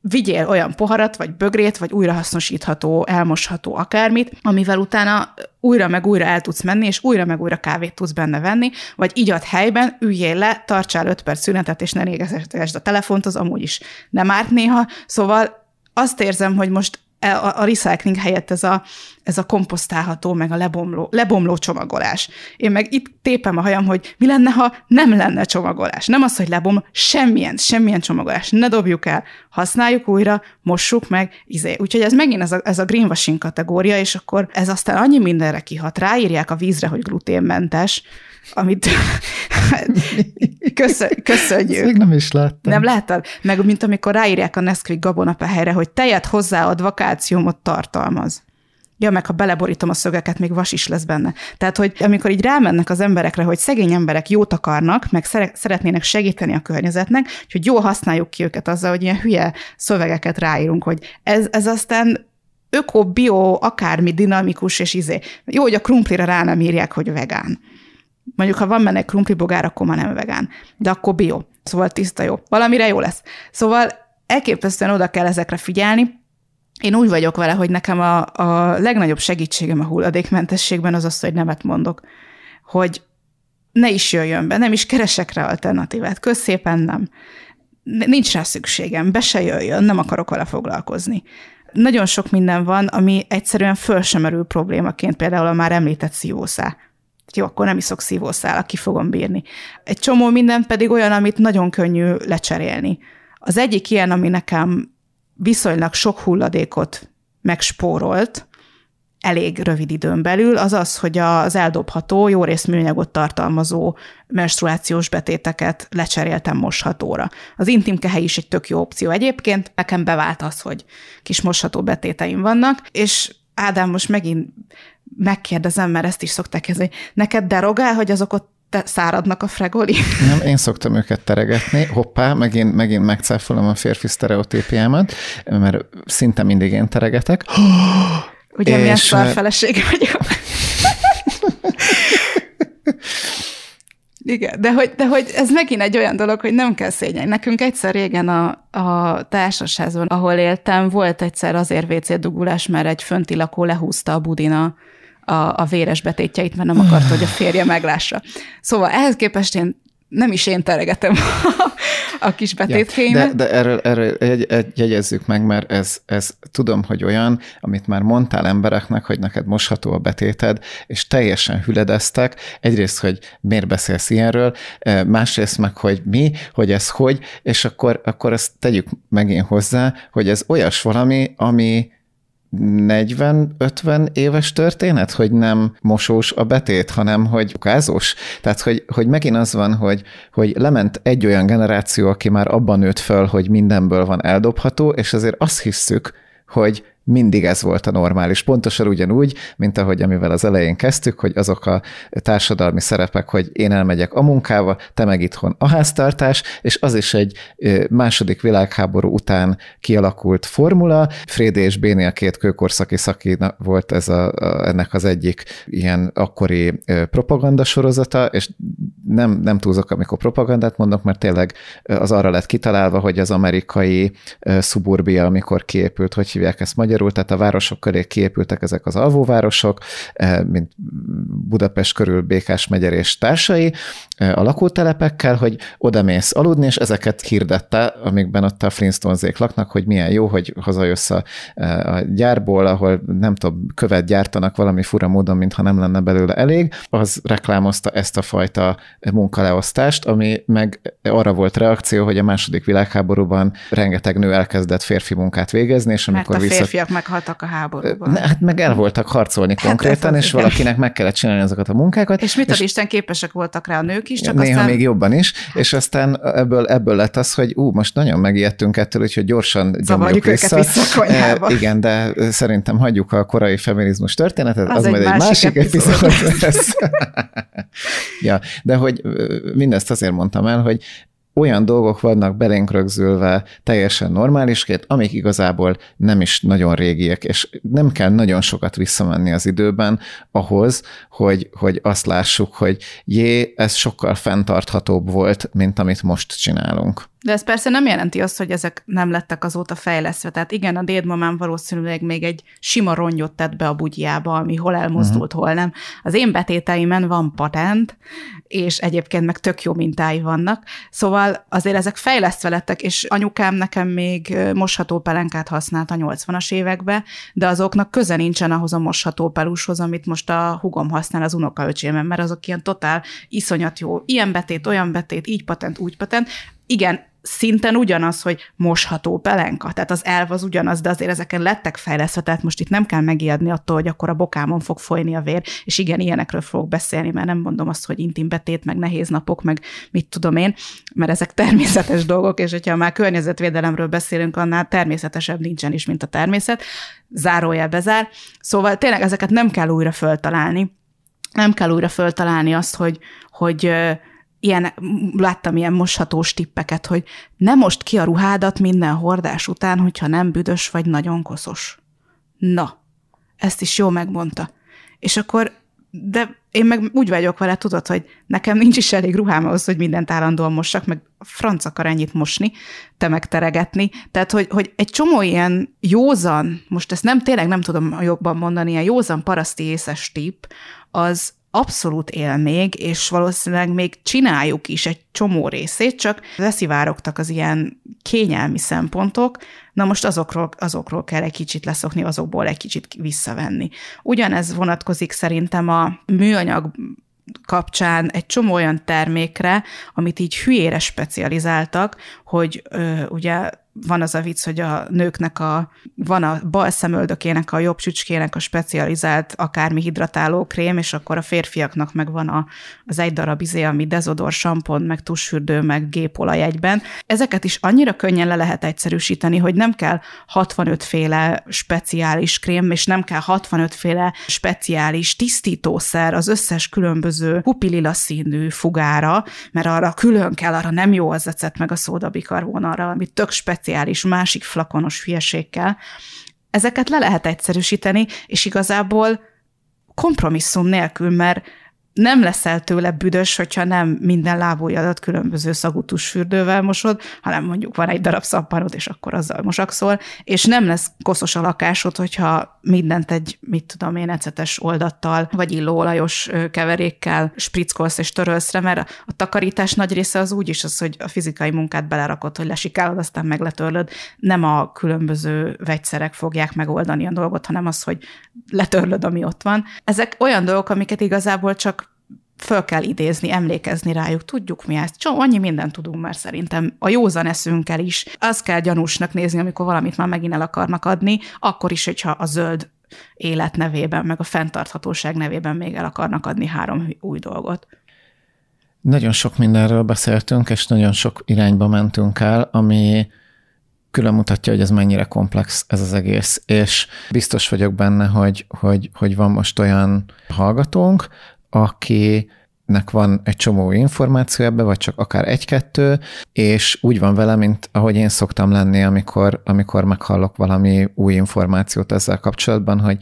vigyél olyan poharat, vagy bögrét, vagy újrahasznosítható, elmosható akármit, amivel utána újra meg újra el tudsz menni, és újra meg újra kávét tudsz benne venni, vagy igyad helyben, üljél le, tartsál 5 perc szünetet, és ne négesd a telefont, az amúgy is nem árt néha. Szóval azt érzem, hogy most E, a, a recycling helyett ez a, ez a komposztálható, meg a lebomló, lebomló csomagolás. Én meg itt tépem a hajam, hogy mi lenne, ha nem lenne csomagolás. Nem az, hogy lebom, semmilyen, semmilyen csomagolás. Ne dobjuk el, használjuk újra, mossuk meg, izé. Úgyhogy ez megint ez a, ez a greenwashing kategória, és akkor ez aztán annyi mindenre kihat. Ráírják a vízre, hogy gluténmentes, amit köszönjük. Ezt még nem is láttam. Nem láttad? Meg mint amikor ráírják a Nesquik gabonapehelyre, hogy tejet hozzáadva kálciumot tartalmaz. Ja, meg ha beleborítom a szögeket, még vas is lesz benne. Tehát, hogy amikor így rámennek az emberekre, hogy szegény emberek jót akarnak, meg szeretnének segíteni a környezetnek, hogy jól használjuk ki őket azzal, hogy ilyen hülye szövegeket ráírunk, hogy ez, ez aztán öko, bio, akármi dinamikus, és izé. Jó, hogy a krumplira rá nem írják, hogy vegán. Mondjuk, ha van benne egy krumplibogár, akkor már nem vegán. De akkor bio. Szóval tiszta jó. Valamire jó lesz. Szóval elképesztően oda kell ezekre figyelni. Én úgy vagyok vele, hogy nekem a, a legnagyobb segítségem a hulladékmentességben az az, hogy nemet mondok. Hogy ne is jöjjön be, nem is keresek rá alternatívát. Közszépen nem. Nincs rá szükségem, be se jöjjön, nem akarok vele foglalkozni. Nagyon sok minden van, ami egyszerűen föl sem merül problémaként, például a már említett szívószá jó, akkor nem iszok szívószál, ki fogom bírni. Egy csomó minden pedig olyan, amit nagyon könnyű lecserélni. Az egyik ilyen, ami nekem viszonylag sok hulladékot megspórolt, elég rövid időn belül, az az, hogy az eldobható, jó rész műanyagot tartalmazó menstruációs betéteket lecseréltem moshatóra. Az intim kehely is egy tök jó opció egyébként, nekem bevált az, hogy kis mosható betéteim vannak, és Ádám, most megint megkérdezem, mert ezt is szokták kezdeni, neked derogál, hogy azok ott te száradnak a fregoli? Nem, én szoktam őket teregetni. Hoppá, megint, megint megcáfolom a férfi sztereotípiámat, mert szinte mindig én teregetek. Ugye és... milyen szar feleség vagyok. Igen, de hogy, de hogy ez megint egy olyan dolog, hogy nem kell szégyen. Nekünk egyszer régen a, a társasházban, ahol éltem, volt egyszer azért WC dugulás, mert egy fönti lakó lehúzta a budina a, a véres betétjeit, mert nem akarta, hogy a férje meglássa. Szóval ehhez képest én nem is én teregetem a kis betétkéimet. Ja, de, de erről, erről egy, egy, jegyezzük meg, mert ez, ez tudom, hogy olyan, amit már mondtál embereknek, hogy neked mosható a betéted, és teljesen hüledeztek. Egyrészt, hogy miért beszélsz ilyenről, másrészt meg, hogy mi, hogy ez hogy, és akkor, akkor ezt tegyük megint hozzá, hogy ez olyas valami, ami 40-50 éves történet, hogy nem mosós a betét, hanem hogy kázós. Tehát, hogy, hogy megint az van, hogy, hogy lement egy olyan generáció, aki már abban nőtt föl, hogy mindenből van eldobható, és azért azt hisszük, hogy mindig ez volt a normális. Pontosan ugyanúgy, mint ahogy amivel az elején kezdtük, hogy azok a társadalmi szerepek, hogy én elmegyek a munkába, te meg itthon a háztartás, és az is egy második világháború után kialakult formula. Frédé és Bénél két kőkorszaki szaki volt ez a, a, ennek az egyik ilyen akkori propaganda sorozata, és nem, nem túlzok, amikor propagandát mondok, mert tényleg az arra lett kitalálva, hogy az amerikai szuburbia, amikor kiépült, hogy hívják ezt magyarul, magyarul, tehát a városok köré kiépültek ezek az alvóvárosok, eh, mint Budapest körül Békás megyer és társai, a lakótelepekkel, hogy oda mész aludni, és ezeket hirdette, amikben ott a Flintstones-ék laknak, hogy milyen jó, hogy hazajössz a, a gyárból, ahol nem tudom, követ gyártanak valami fura módon, mintha nem lenne belőle elég, az reklámozta ezt a fajta munkaleosztást, ami meg arra volt reakció, hogy a második világháborúban rengeteg nő elkezdett férfi munkát végezni, és amikor Mert a férfiak meghaltak a háborúban. Hát meg el voltak harcolni hát konkrétan, és igen. valakinek meg kellett csinálni azokat a munkákat. És mit és Isten képesek voltak rá a nők is, csak Néha aztán... még jobban is, és aztán ebből, ebből lett az, hogy ú, most nagyon megijedtünk ettől, úgyhogy gyorsan Zavarjuk vissza. vissza e, igen, de szerintem hagyjuk a korai feminizmus történetet, az, az majd egy másik, másik epizód lesz. ja, de hogy mindezt azért mondtam el, hogy olyan dolgok vannak belénk rögzülve teljesen normálisként, amik igazából nem is nagyon régiek, és nem kell nagyon sokat visszamenni az időben ahhoz, hogy, hogy azt lássuk, hogy jé, ez sokkal fenntarthatóbb volt, mint amit most csinálunk. De ez persze nem jelenti azt, hogy ezek nem lettek azóta fejlesztve. Tehát igen, a dédmamám valószínűleg még egy sima rongyot tett be a bugyjába, ami hol elmozdult, uh-huh. hol nem. Az én betéteimen van patent, és egyébként meg tök jó mintái vannak. Szóval azért ezek fejlesztve lettek, és anyukám nekem még mosható pelenkát használt a 80-as években, de azoknak köze nincsen ahhoz a mosható pelushoz, amit most a hugom használ az unokaöcsémem, mert azok ilyen totál iszonyat jó. Ilyen betét, olyan betét, így patent, úgy patent. Igen, szinten ugyanaz, hogy mosható pelenka, tehát az elv az ugyanaz, de azért ezeken lettek fejlesztve, tehát most itt nem kell megijedni attól, hogy akkor a bokámon fog folyni a vér, és igen, ilyenekről fogok beszélni, mert nem mondom azt, hogy intim betét, meg nehéz napok, meg mit tudom én, mert ezek természetes dolgok, és hogyha már környezetvédelemről beszélünk, annál természetesebb nincsen is, mint a természet, zárójel bezár. Szóval tényleg ezeket nem kell újra föltalálni, nem kell újra föltalálni azt, hogy, hogy ilyen, láttam ilyen moshatós tippeket, hogy ne most ki a ruhádat minden hordás után, hogyha nem büdös vagy nagyon koszos. Na, ezt is jó megmondta. És akkor, de én meg úgy vagyok vele, tudod, hogy nekem nincs is elég ruhám ahhoz, hogy mindent állandóan mossak, meg franc akar ennyit mosni, te megteregetni. Tehát, hogy, hogy egy csomó ilyen józan, most ezt nem tényleg nem tudom jobban mondani, ilyen józan paraszti észes tipp, az, abszolút él még, és valószínűleg még csináljuk is egy csomó részét, csak leszivárogtak az ilyen kényelmi szempontok, na most azokról, azokról kell egy kicsit leszokni, azokból egy kicsit visszavenni. Ugyanez vonatkozik szerintem a műanyag kapcsán egy csomó olyan termékre, amit így hülyére specializáltak, hogy ö, ugye van az a vicc, hogy a nőknek a, van a bal szemöldökének, a jobb csücskének a specializált akármi hidratáló krém, és akkor a férfiaknak meg van a, az egy darab izé, ami dezodor, sampon, meg tusfürdő, meg gépolaj egyben. Ezeket is annyira könnyen le lehet egyszerűsíteni, hogy nem kell 65 féle speciális krém, és nem kell 65 féle speciális tisztítószer az összes különböző pupilila színű fugára, mert arra külön kell, arra nem jó az ecet, meg a szódabikarbon, arra, ami tök speciális speciális másik flakonos hülyeségkel, ezeket le lehet egyszerűsíteni, és igazából kompromisszum nélkül, mert nem leszel tőle büdös, hogyha nem minden lábújadat különböző szagutús fürdővel mosod, hanem mondjuk van egy darab szappanod, és akkor azzal mosakszol, és nem lesz koszos a lakásod, hogyha mindent egy, mit tudom én, ecetes oldattal, vagy illóolajos keverékkel sprickolsz és törölsz rá, mert a takarítás nagy része az úgy is az, hogy a fizikai munkát belerakod, hogy lesikálod, aztán meg letörlöd. Nem a különböző vegyszerek fogják megoldani a dolgot, hanem az, hogy letörlöd, ami ott van. Ezek olyan dolgok, amiket igazából csak föl kell idézni, emlékezni rájuk, tudjuk mi ezt. Csak annyi mindent tudunk már szerintem. A józan eszünkkel is. Az kell gyanúsnak nézni, amikor valamit már megint el akarnak adni, akkor is, hogyha a zöld élet nevében, meg a fenntarthatóság nevében még el akarnak adni három új dolgot. Nagyon sok mindenről beszéltünk, és nagyon sok irányba mentünk el, ami külön mutatja, hogy ez mennyire komplex ez az egész, és biztos vagyok benne, hogy, hogy, hogy van most olyan hallgatónk, akinek van egy csomó információ ebbe, vagy csak akár egy-kettő, és úgy van vele, mint ahogy én szoktam lenni, amikor, amikor meghallok valami új információt ezzel kapcsolatban, hogy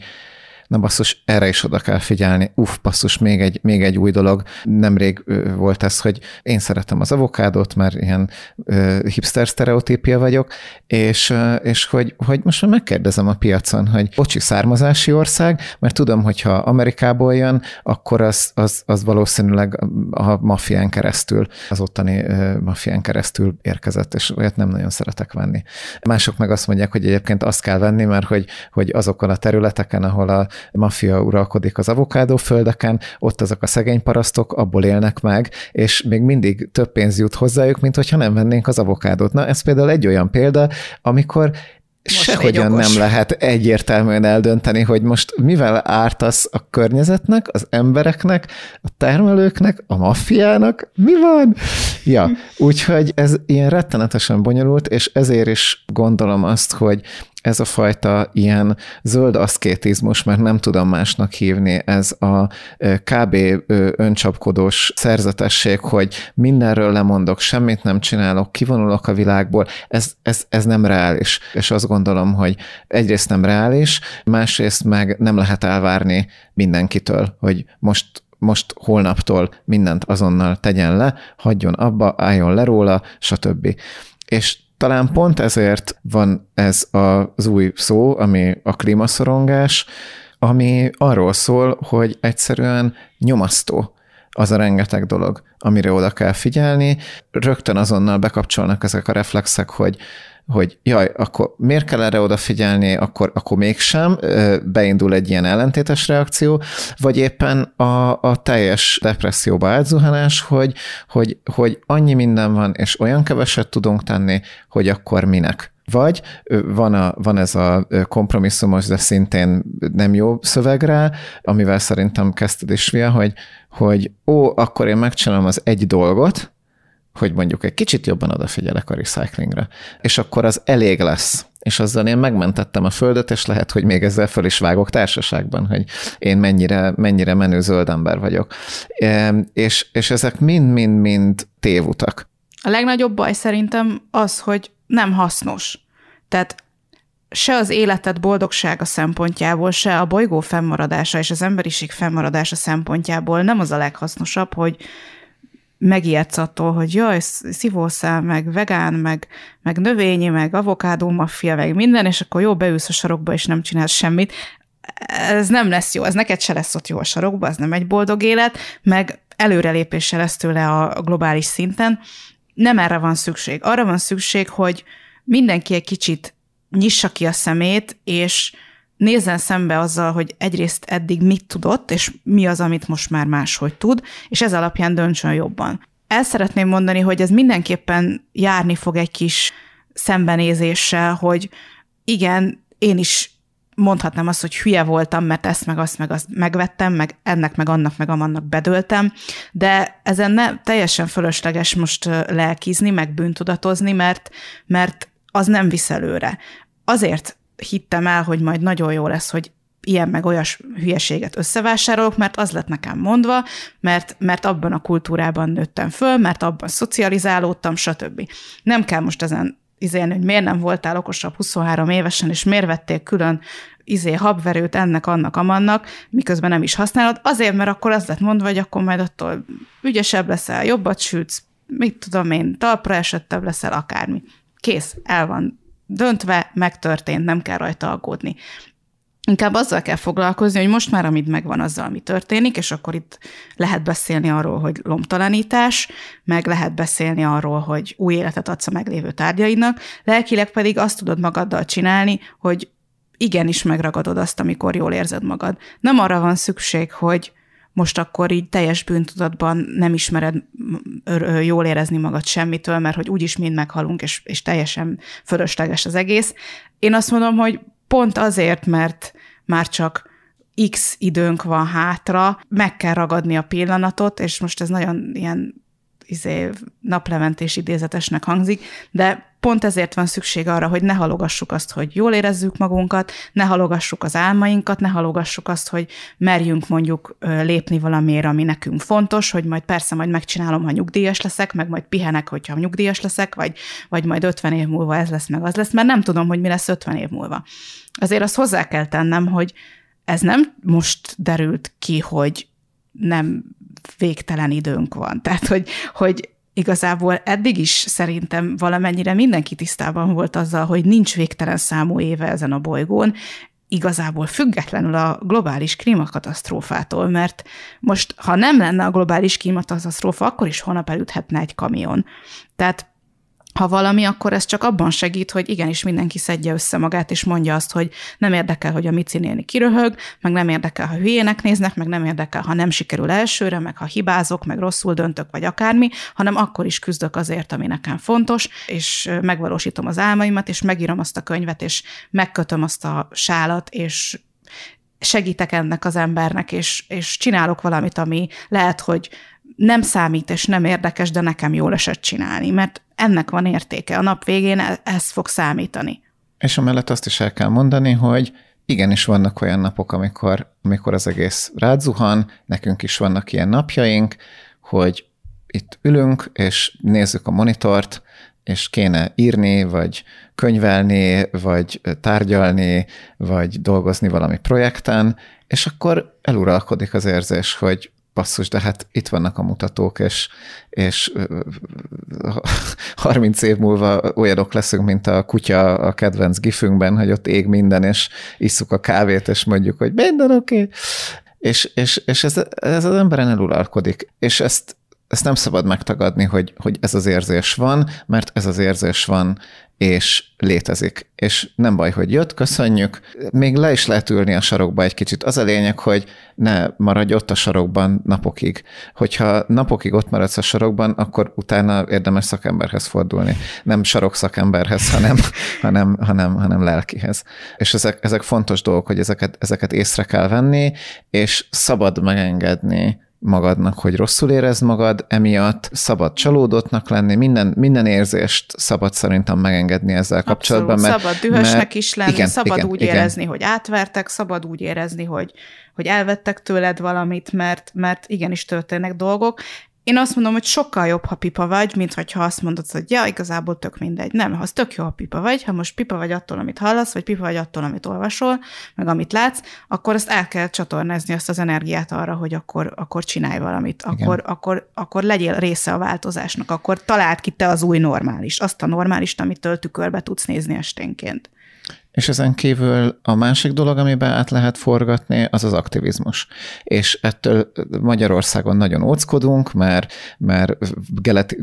na basszus, erre is oda kell figyelni. Uff, basszus, még egy, még egy új dolog. Nemrég volt ez, hogy én szeretem az avokádot, mert ilyen uh, hipster sztereotípia vagyok, és, uh, és hogy, hogy most már megkérdezem a piacon, hogy bocsi, származási ország, mert tudom, hogy ha Amerikából jön, akkor az, az, az valószínűleg a maffián keresztül, az ottani uh, maffián keresztül érkezett, és olyat nem nagyon szeretek venni. Mások meg azt mondják, hogy egyébként azt kell venni, mert hogy, hogy azokon a területeken, ahol a maffia uralkodik az avokádó földeken, ott azok a szegény parasztok abból élnek meg, és még mindig több pénz jut hozzájuk, mint hogyha nem vennénk az avokádót. Na, ez például egy olyan példa, amikor most sehogyan nem lehet egyértelműen eldönteni, hogy most mivel ártasz a környezetnek, az embereknek, a termelőknek, a maffiának, mi van? Ja, úgyhogy ez ilyen rettenetesen bonyolult, és ezért is gondolom azt, hogy ez a fajta ilyen zöld aszkétizmus, mert nem tudom másnak hívni, ez a kb. öncsapkodós szerzetesség, hogy mindenről lemondok, semmit nem csinálok, kivonulok a világból, ez, ez, ez nem reális. És azt gondolom, hogy egyrészt nem reális, másrészt meg nem lehet elvárni mindenkitől, hogy most most holnaptól mindent azonnal tegyen le, hagyjon abba, álljon le róla, stb. És talán pont ezért van ez az új szó, ami a klímaszorongás, ami arról szól, hogy egyszerűen nyomasztó az a rengeteg dolog, amire oda kell figyelni. Rögtön azonnal bekapcsolnak ezek a reflexek, hogy hogy jaj, akkor miért kell erre odafigyelni, akkor, akkor mégsem, beindul egy ilyen ellentétes reakció, vagy éppen a, a teljes depresszióba átzuhanás, hogy, hogy, hogy annyi minden van, és olyan keveset tudunk tenni, hogy akkor minek. Vagy van, a, van ez a kompromisszumos, de szintén nem jó szöveg rá, amivel szerintem kezdted is, Via, hogy, hogy ó, akkor én megcsinálom az egy dolgot, hogy mondjuk egy kicsit jobban odafigyelek a recyclingre, és akkor az elég lesz. És azzal én megmentettem a földet, és lehet, hogy még ezzel föl is vágok társaságban, hogy én mennyire, mennyire menő zöld ember vagyok. És, és ezek mind-mind-mind tévutak. A legnagyobb baj szerintem az, hogy nem hasznos. Tehát se az életed boldogsága szempontjából, se a bolygó fennmaradása és az emberiség fennmaradása szempontjából nem az a leghasznosabb, hogy megijedsz attól, hogy jaj, szivószál, meg vegán, meg, meg növényi, meg avokádó maffia, meg minden, és akkor jó, beülsz a sarokba, és nem csinálsz semmit. Ez nem lesz jó, ez neked se lesz ott jó a sarokba, ez nem egy boldog élet, meg előrelépése lesz tőle a globális szinten. Nem erre van szükség. Arra van szükség, hogy mindenki egy kicsit nyissa ki a szemét, és nézzen szembe azzal, hogy egyrészt eddig mit tudott, és mi az, amit most már máshogy tud, és ez alapján döntsön jobban. El szeretném mondani, hogy ez mindenképpen járni fog egy kis szembenézéssel, hogy igen, én is mondhatnám azt, hogy hülye voltam, mert ezt meg azt meg azt megvettem, meg ennek meg annak meg amannak bedöltem, de ezen ne teljesen fölösleges most lelkizni, meg bűntudatozni, mert, mert az nem visz előre. Azért hittem el, hogy majd nagyon jó lesz, hogy ilyen meg olyas hülyeséget összevásárolok, mert az lett nekem mondva, mert, mert abban a kultúrában nőttem föl, mert abban szocializálódtam, stb. Nem kell most ezen izélni, hogy miért nem voltál okosabb 23 évesen, és miért vettél külön izé habverőt ennek, annak, amannak, miközben nem is használod, azért, mert akkor az lett mondva, hogy akkor majd attól ügyesebb leszel, jobbat sütsz, mit tudom én, talpra esettebb leszel, akármi. Kész, el van döntve, megtörtént, nem kell rajta aggódni. Inkább azzal kell foglalkozni, hogy most már, amit megvan, azzal, ami történik, és akkor itt lehet beszélni arról, hogy lomtalanítás, meg lehet beszélni arról, hogy új életet adsz a meglévő tárgyaidnak, lelkileg pedig azt tudod magaddal csinálni, hogy igenis megragadod azt, amikor jól érzed magad. Nem arra van szükség, hogy most akkor így teljes bűntudatban nem ismered jól érezni magad semmitől, mert hogy úgyis mind meghalunk, és, és teljesen fölösleges az egész. Én azt mondom, hogy pont azért, mert már csak x időnk van hátra, meg kell ragadni a pillanatot, és most ez nagyon ilyen izé, naplementés idézetesnek hangzik, de pont ezért van szükség arra, hogy ne halogassuk azt, hogy jól érezzük magunkat, ne halogassuk az álmainkat, ne halogassuk azt, hogy merjünk mondjuk lépni valamiért, ami nekünk fontos, hogy majd persze majd megcsinálom, ha nyugdíjas leszek, meg majd pihenek, hogyha nyugdíjas leszek, vagy, vagy majd 50 év múlva ez lesz, meg az lesz, mert nem tudom, hogy mi lesz 50 év múlva. Azért azt hozzá kell tennem, hogy ez nem most derült ki, hogy nem végtelen időnk van. Tehát, hogy, hogy igazából eddig is szerintem valamennyire mindenki tisztában volt azzal, hogy nincs végtelen számú éve ezen a bolygón, igazából függetlenül a globális klímakatasztrófától, mert most, ha nem lenne a globális klímakatasztrófa, akkor is holnap elüthetne egy kamion. Tehát ha valami, akkor ez csak abban segít, hogy igenis mindenki szedje össze magát, és mondja azt, hogy nem érdekel, hogy a Mici néni kiröhög, meg nem érdekel, ha hülyének néznek, meg nem érdekel, ha nem sikerül elsőre, meg ha hibázok, meg rosszul döntök, vagy akármi, hanem akkor is küzdök azért, ami nekem fontos, és megvalósítom az álmaimat, és megírom azt a könyvet, és megkötöm azt a sálat, és segítek ennek az embernek, és, és csinálok valamit, ami lehet, hogy nem számít és nem érdekes, de nekem jól esett csinálni, mert ennek van értéke. A nap végén e- ez fog számítani. És amellett azt is el kell mondani, hogy igenis vannak olyan napok, amikor, amikor az egész rádzuhan, nekünk is vannak ilyen napjaink, hogy itt ülünk, és nézzük a monitort, és kéne írni, vagy könyvelni, vagy tárgyalni, vagy dolgozni valami projekten, és akkor eluralkodik az érzés, hogy basszus, de hát itt vannak a mutatók, és, és 30 év múlva olyanok leszünk, mint a kutya a kedvenc gifünkben, hogy ott ég minden, és isszuk a kávét, és mondjuk, hogy minden oké. Okay. És, és, és ez, ez az emberen eluralkodik. És ezt, ezt nem szabad megtagadni, hogy, hogy ez az érzés van, mert ez az érzés van, és létezik. És nem baj, hogy jött, köszönjük. Még le is lehet ülni a sarokba egy kicsit. Az a lényeg, hogy ne maradj ott a sarokban napokig. Hogyha napokig ott maradsz a sarokban, akkor utána érdemes szakemberhez fordulni. Nem sarok szakemberhez, hanem, hanem, hanem, hanem lelkihez. És ezek, ezek fontos dolgok, hogy ezeket, ezeket észre kell venni, és szabad megengedni magadnak, hogy rosszul érezd magad, emiatt szabad csalódottnak lenni, minden, minden érzést szabad szerintem megengedni ezzel Abszolút, kapcsolatban. Mert, szabad dühösnek mert, is lenni, igen, szabad igen, úgy igen. érezni, hogy átvertek, szabad úgy érezni, hogy, hogy elvettek tőled valamit, mert, mert igenis történnek dolgok. Én azt mondom, hogy sokkal jobb, ha pipa vagy, mint hogyha azt mondod, hogy ja, igazából tök mindegy. Nem, az tök jó, ha pipa vagy, ha most pipa vagy attól, amit hallasz, vagy pipa vagy attól, amit olvasol, meg amit látsz, akkor azt el kell csatornázni azt az energiát arra, hogy akkor, akkor csinálj valamit, akkor, akkor, akkor legyél része a változásnak, akkor találd ki te az új normális, azt a normálist, amitől tükörbe tudsz nézni esténként. És ezen kívül a másik dolog, amiben át lehet forgatni, az az aktivizmus. És ettől Magyarországon nagyon óckodunk, mert, mert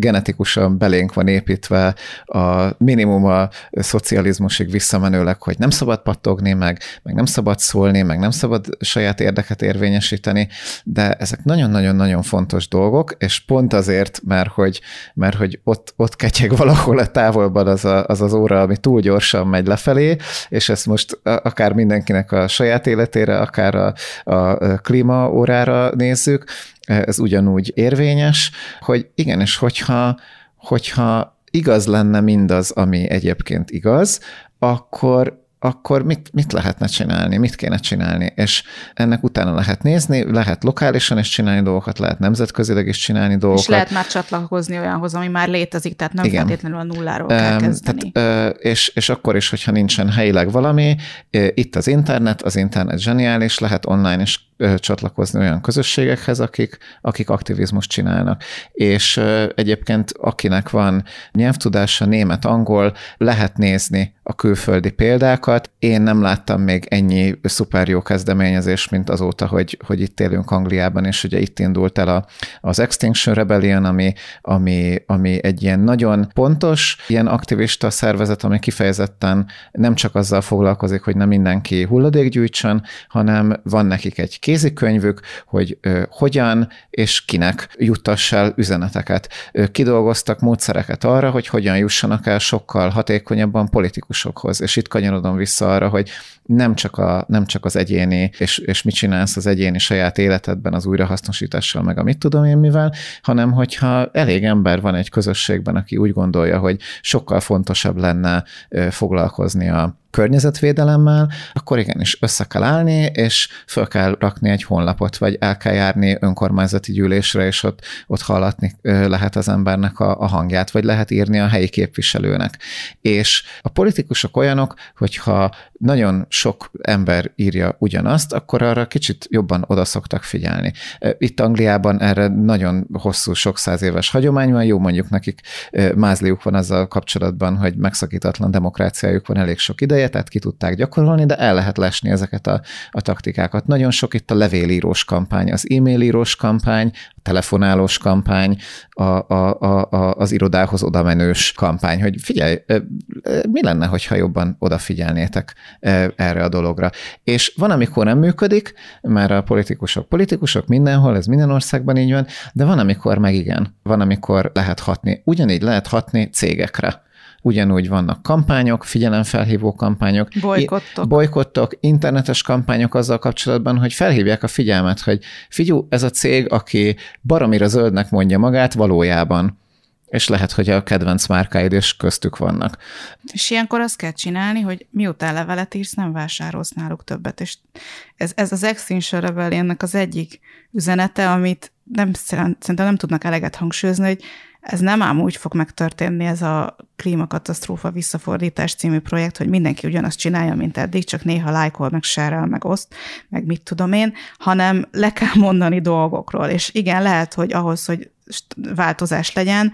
genetikusan belénk van építve a minimum a szocializmusig visszamenőleg, hogy nem szabad pattogni, meg, meg nem szabad szólni, meg nem szabad saját érdeket érvényesíteni, de ezek nagyon-nagyon-nagyon fontos dolgok, és pont azért, mert hogy, mert hogy ott, ott ketyeg valahol a távolban az, a, az az óra, ami túl gyorsan megy lefelé, és ezt most akár mindenkinek a saját életére, akár a, a klímaórára nézzük, ez ugyanúgy érvényes, hogy igenis, hogyha, hogyha igaz lenne mindaz, ami egyébként igaz, akkor akkor mit, mit lehetne csinálni, mit kéne csinálni, és ennek utána lehet nézni, lehet lokálisan is csinálni dolgokat, lehet nemzetközileg is csinálni dolgokat. És lehet már csatlakozni olyanhoz, ami már létezik, tehát nem Igen. feltétlenül a nulláról kell kezdeni. Tehát, és, és akkor is, hogyha nincsen helyileg valami, itt az internet, az internet zseniális, lehet online is csatlakozni olyan közösségekhez, akik, akik aktivizmust csinálnak. És egyébként akinek van nyelvtudása, német, angol, lehet nézni a külföldi példákat. Én nem láttam még ennyi szuper jó kezdeményezés, mint azóta, hogy, hogy itt élünk Angliában, és ugye itt indult el a, az Extinction Rebellion, ami, ami, ami egy ilyen nagyon pontos, ilyen aktivista szervezet, ami kifejezetten nem csak azzal foglalkozik, hogy nem mindenki hulladék gyűjtsön, hanem van nekik egy kézikönyvük, hogy hogyan és kinek juttass el üzeneteket. Kidolgoztak módszereket arra, hogy hogyan jussanak el sokkal hatékonyabban politikusokhoz. És itt kanyarodom vissza arra, hogy nem csak, a, nem csak az egyéni, és, és mit csinálsz az egyéni saját életedben az újrahasznosítással, meg a mit tudom én mivel, hanem hogyha elég ember van egy közösségben, aki úgy gondolja, hogy sokkal fontosabb lenne foglalkozni a környezetvédelemmel, akkor igenis össze kell állni, és föl kell rakni egy honlapot, vagy el kell járni önkormányzati gyűlésre, és ott, ott hallatni lehet az embernek a, a hangját, vagy lehet írni a helyi képviselőnek. És a politikusok olyanok, hogyha nagyon sok ember írja ugyanazt, akkor arra kicsit jobban oda szoktak figyelni. Itt Angliában erre nagyon hosszú, sok száz éves hagyomány van, jó mondjuk nekik mázliuk van azzal kapcsolatban, hogy megszakítatlan demokráciájuk van elég sok ideje, tehát ki tudták gyakorolni, de el lehet lesni ezeket a, a taktikákat. Nagyon sok itt a levélírós kampány, az e-mailírós kampány, telefonálós kampány, a, a, a, a, az irodához odamenős kampány, hogy figyelj, mi lenne, hogyha jobban odafigyelnétek erre a dologra. És van, amikor nem működik, mert a politikusok politikusok mindenhol, ez minden országban így van, de van, amikor meg igen. Van, amikor lehet hatni. Ugyanígy lehet hatni cégekre ugyanúgy vannak kampányok, figyelemfelhívó kampányok, bolykottok. bolykottok, internetes kampányok azzal kapcsolatban, hogy felhívják a figyelmet, hogy figyú, ez a cég, aki baromira zöldnek mondja magát valójában és lehet, hogy a kedvenc márkáid is köztük vannak. És ilyenkor azt kell csinálni, hogy miután levelet írsz, nem vásárolsz náluk többet. És ez, ez az Extinction Rebellionnek az egyik üzenete, amit nem, szerintem nem tudnak eleget hangsúlyozni, hogy ez nem ám úgy fog megtörténni ez a klímakatasztrófa visszafordítás című projekt, hogy mindenki ugyanazt csinálja, mint eddig, csak néha lájkol, meg sárel, meg oszt, meg mit tudom én, hanem le kell mondani dolgokról. És igen, lehet, hogy ahhoz, hogy változás legyen,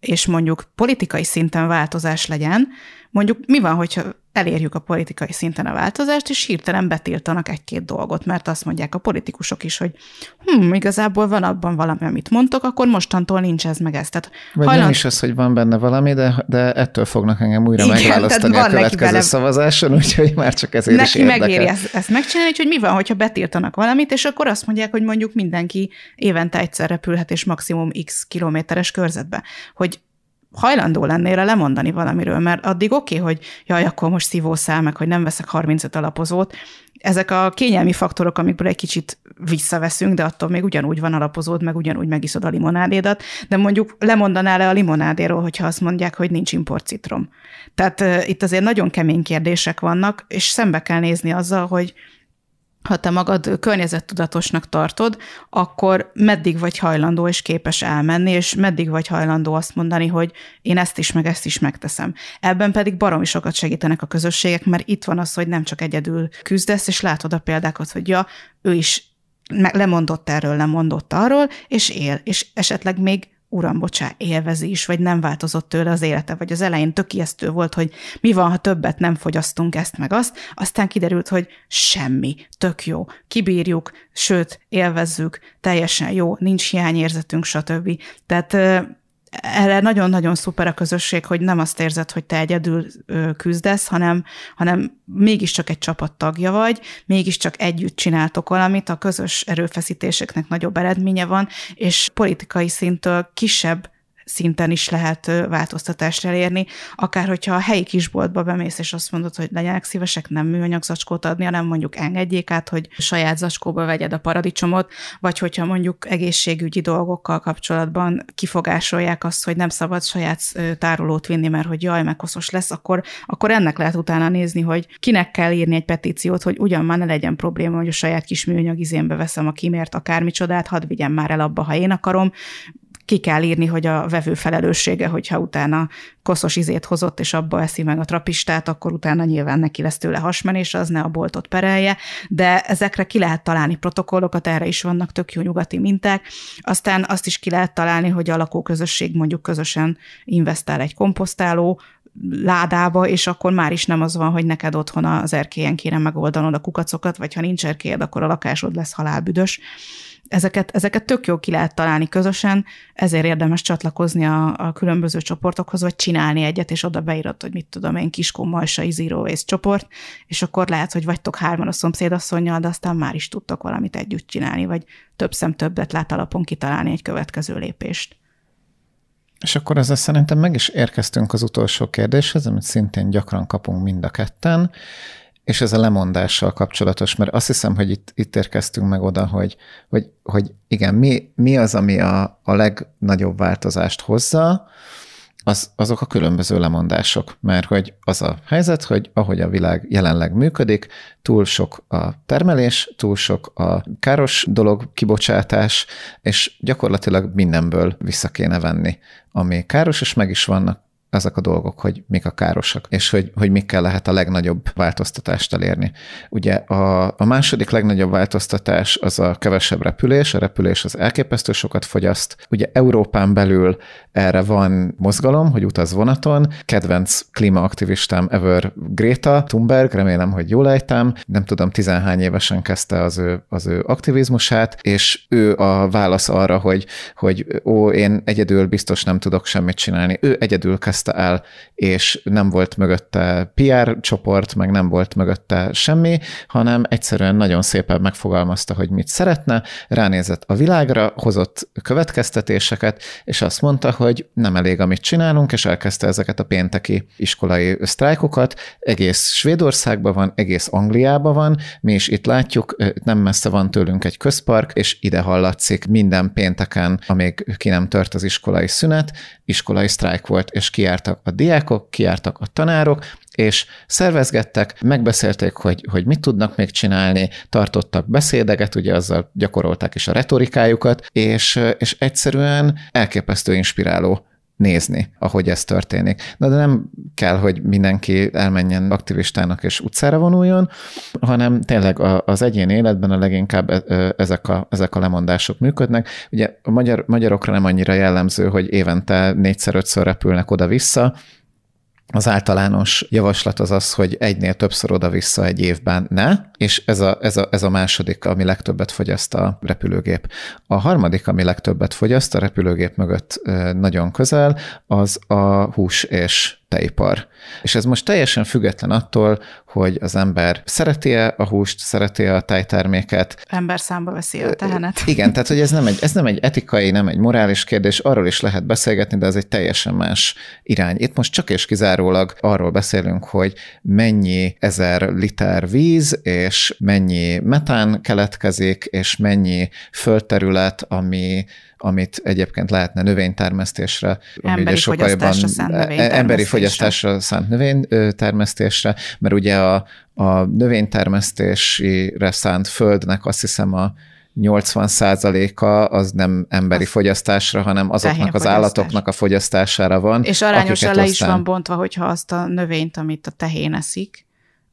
és mondjuk politikai szinten változás legyen, mondjuk mi van, hogyha elérjük a politikai szinten a változást, és hirtelen betiltanak egy-két dolgot, mert azt mondják a politikusok is, hogy hm, igazából van abban valami, amit mondtok, akkor mostantól nincs ez meg ez. Tehát Vagy hajland... nem is az, hogy van benne valami, de, de ettől fognak engem újra Igen, megválasztani a következő bele... szavazáson, úgyhogy már csak ezért neki is érdekel. megéri ezt, ezt megcsinálni, hogy mi van, hogyha betiltanak valamit, és akkor azt mondják, hogy mondjuk mindenki évente egyszer repülhet, és maximum x kilométeres körzetbe. Hogy hajlandó lennél lemondani valamiről, mert addig oké, okay, hogy jaj, akkor most szívószál meg, hogy nem veszek 35 alapozót. Ezek a kényelmi faktorok, amikből egy kicsit visszaveszünk, de attól még ugyanúgy van alapozód, meg ugyanúgy megiszod a limonádédat, de mondjuk lemondanál le a limonádéról, hogyha azt mondják, hogy nincs import citrom. Tehát uh, itt azért nagyon kemény kérdések vannak, és szembe kell nézni azzal, hogy ha te magad környezettudatosnak tartod, akkor meddig vagy hajlandó és képes elmenni, és meddig vagy hajlandó azt mondani, hogy én ezt is, meg ezt is megteszem. Ebben pedig baromi sokat segítenek a közösségek, mert itt van az, hogy nem csak egyedül küzdesz, és látod a példákat, hogy ja, ő is lemondott erről, lemondott arról, és él, és esetleg még uram, bocsá, élvezi is, vagy nem változott tőle az élete, vagy az elején tök volt, hogy mi van, ha többet nem fogyasztunk ezt meg azt, aztán kiderült, hogy semmi, tök jó, kibírjuk, sőt, élvezzük, teljesen jó, nincs hiányérzetünk, stb. Tehát erre nagyon-nagyon szuper a közösség, hogy nem azt érzed, hogy te egyedül küzdesz, hanem, hanem mégiscsak egy csapat tagja vagy, mégiscsak együtt csináltok valamit, a közös erőfeszítéseknek nagyobb eredménye van, és politikai szintől kisebb szinten is lehet változtatást elérni. Akár hogyha a helyi kisboltba bemész, és azt mondod, hogy legyenek szívesek nem műanyag zacskót adni, hanem mondjuk engedjék át, hogy saját zacskóba vegyed a paradicsomot, vagy hogyha mondjuk egészségügyi dolgokkal kapcsolatban kifogásolják azt, hogy nem szabad saját tárolót vinni, mert hogy jaj, meg koszos lesz, akkor, akkor ennek lehet utána nézni, hogy kinek kell írni egy petíciót, hogy ugyan már ne legyen probléma, hogy a saját kis műanyag izénbe veszem a kimért akármicsodát, hadd vigyem már el abba, ha én akarom, ki kell írni, hogy a vevő felelőssége, hogyha utána koszos izét hozott, és abba eszi meg a trapistát, akkor utána nyilván neki lesz tőle hasmenés, az ne a boltot perelje, de ezekre ki lehet találni protokollokat, erre is vannak tök jó nyugati minták. Aztán azt is ki lehet találni, hogy a lakóközösség mondjuk közösen investál egy komposztáló ládába, és akkor már is nem az van, hogy neked otthon az erkélyen kéne megoldanod a kukacokat, vagy ha nincs erkélyed, akkor a lakásod lesz halálbüdös ezeket, ezeket tök jó ki lehet találni közösen, ezért érdemes csatlakozni a, a különböző csoportokhoz, vagy csinálni egyet, és oda beírod, hogy mit tudom én, Kiskó Majsai Zero Waste csoport, és akkor lehet, hogy vagytok hárman a szomszédasszonyjal, de aztán már is tudtok valamit együtt csinálni, vagy több szem többet lát alapon kitalálni egy következő lépést. És akkor ezzel szerintem meg is érkeztünk az utolsó kérdéshez, amit szintén gyakran kapunk mind a ketten, és ez a lemondással kapcsolatos, mert azt hiszem, hogy itt, itt érkeztünk meg oda, hogy, hogy, hogy igen, mi, mi az, ami a, a legnagyobb változást hozza, az, azok a különböző lemondások, mert hogy az a helyzet, hogy ahogy a világ jelenleg működik, túl sok a termelés, túl sok a káros dolog, kibocsátás, és gyakorlatilag mindenből vissza kéne venni, ami káros, és meg is vannak ezek a dolgok, hogy mik a károsak, és hogy, hogy mikkel lehet a legnagyobb változtatást elérni. Ugye a, a második legnagyobb változtatás az a kevesebb repülés, a repülés az elképesztő sokat fogyaszt. Ugye Európán belül erre van mozgalom, hogy utaz vonaton. Kedvenc klímaaktivistám ever Greta Thunberg, remélem, hogy jól ejtem, nem tudom, tizenhány évesen kezdte az ő, az ő aktivizmusát, és ő a válasz arra, hogy, hogy ó, én egyedül biztos nem tudok semmit csinálni. Ő egyedül kezdte kezdte el, és nem volt mögötte PR csoport, meg nem volt mögötte semmi, hanem egyszerűen nagyon szépen megfogalmazta, hogy mit szeretne, ránézett a világra, hozott következtetéseket, és azt mondta, hogy nem elég, amit csinálunk, és elkezdte ezeket a pénteki iskolai sztrájkokat. Egész Svédországban van, egész Angliában van, mi is itt látjuk, nem messze van tőlünk egy közpark, és ide hallatszik minden pénteken, amíg ki nem tört az iskolai szünet, iskolai sztrájk volt, és ki kiártak a diákok, kiártak a tanárok, és szervezgettek, megbeszélték, hogy, hogy mit tudnak még csinálni, tartottak beszédeket, ugye azzal gyakorolták is a retorikájukat, és, és egyszerűen elképesztő inspiráló nézni, ahogy ez történik. Na de nem kell, hogy mindenki elmenjen aktivistának és utcára vonuljon, hanem tényleg az egyén életben a leginkább ezek a, ezek a lemondások működnek. Ugye a magyar, magyarokra nem annyira jellemző, hogy évente négyszer-ötször repülnek oda-vissza, az általános javaslat az az, hogy egynél többször oda-vissza egy évben ne, és ez a, ez, a, ez a második, ami legtöbbet fogyaszt a repülőgép. A harmadik, ami legtöbbet fogyaszt a repülőgép mögött nagyon közel, az a hús és tejipar. És ez most teljesen független attól, hogy az ember szereti-e a húst, szereti-e a tejterméket. Ember számba veszi a tehenet. Igen, tehát hogy ez nem, egy, ez nem egy etikai, nem egy morális kérdés, arról is lehet beszélgetni, de ez egy teljesen más irány. Itt most csak és kizárólag arról beszélünk, hogy mennyi ezer liter víz, és mennyi metán keletkezik, és mennyi földterület, ami amit egyébként lehetne növénytermesztésre, emberi fogyasztásra szánt e- növénytermesztésre. Emberi fogyasztásra szánt növénytermesztésre, mert ugye a, a növénytermesztésére szánt földnek azt hiszem a 80 százaléka az nem emberi az fogyasztásra, hanem azoknak az állatoknak a fogyasztására van. És arányosan le is van bontva, hogyha azt a növényt, amit a tehén eszik,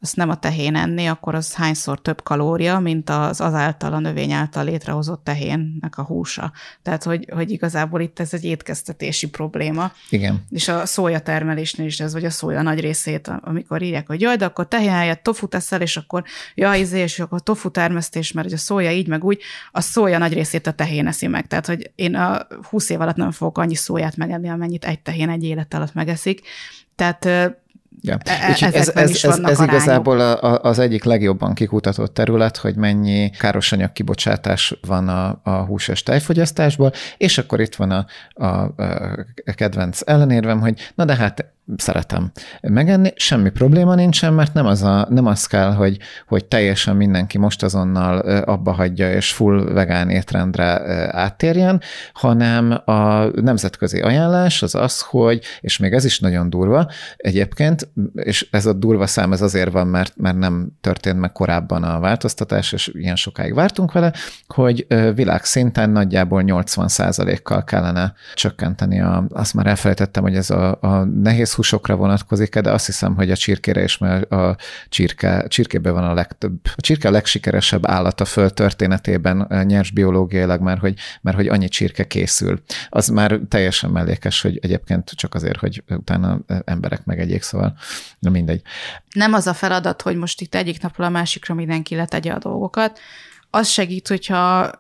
azt nem a tehén enni, akkor az hányszor több kalória, mint az azáltal, a növény által létrehozott tehénnek a húsa. Tehát, hogy, hogy igazából itt ez egy étkeztetési probléma. Igen. És a szója termelésnél is ez, vagy a szója nagy részét, amikor írják, hogy jaj, de akkor tehén helyett tofu teszel, és akkor jaj, izé, és akkor tofu termesztés, mert hogy a szója így, meg úgy, a szója nagy részét a tehén eszi meg. Tehát, hogy én a 20 év alatt nem fogok annyi szóját megenni, amennyit egy tehén egy élet alatt megeszik. Tehát Ja. E- ez, ez, ez, ez igazából a, az egyik legjobban kikutatott terület, hogy mennyi károsanyag kibocsátás van a, a hús és tejfogyasztásból, és akkor itt van a, a, a kedvenc ellenérvem, hogy na de hát szeretem megenni, semmi probléma nincsen, mert nem az, a, nem az kell, hogy, hogy teljesen mindenki most azonnal abba hagyja és full vegán étrendre áttérjen, hanem a nemzetközi ajánlás az az, hogy, és még ez is nagyon durva egyébként, és ez a durva szám ez azért van, mert, mert nem történt meg korábban a változtatás, és ilyen sokáig vártunk vele, hogy világszinten nagyjából 80% kal kellene csökkenteni a, azt már elfelejtettem, hogy ez a, a nehéz húsokra vonatkozik de azt hiszem, hogy a csirkére is, mert a csirke, csirkében van a legtöbb, a csirke a legsikeresebb állat a föld történetében eh, nyers biológiailag, mert hogy, mert hogy annyi csirke készül. Az már teljesen mellékes, hogy egyébként csak azért, hogy utána eh, emberek megegyék, szóval na mindegy. Nem az a feladat, hogy most itt egyik napról a másikra mindenki letegye a dolgokat, az segít, hogyha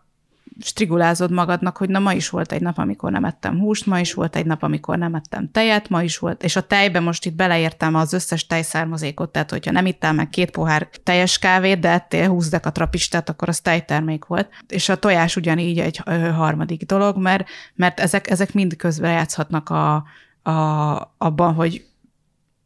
strigulázod magadnak, hogy na ma is volt egy nap, amikor nem ettem húst, ma is volt egy nap, amikor nem ettem tejet, ma is volt, és a tejbe most itt beleértem az összes tejszármazékot, tehát hogyha nem ittál meg két pohár teljes kávét, de ettél 20 trapistet, akkor az tejtermék volt. És a tojás ugyanígy egy harmadik dolog, mert, mert ezek, ezek mind közben játszhatnak a, a, abban, hogy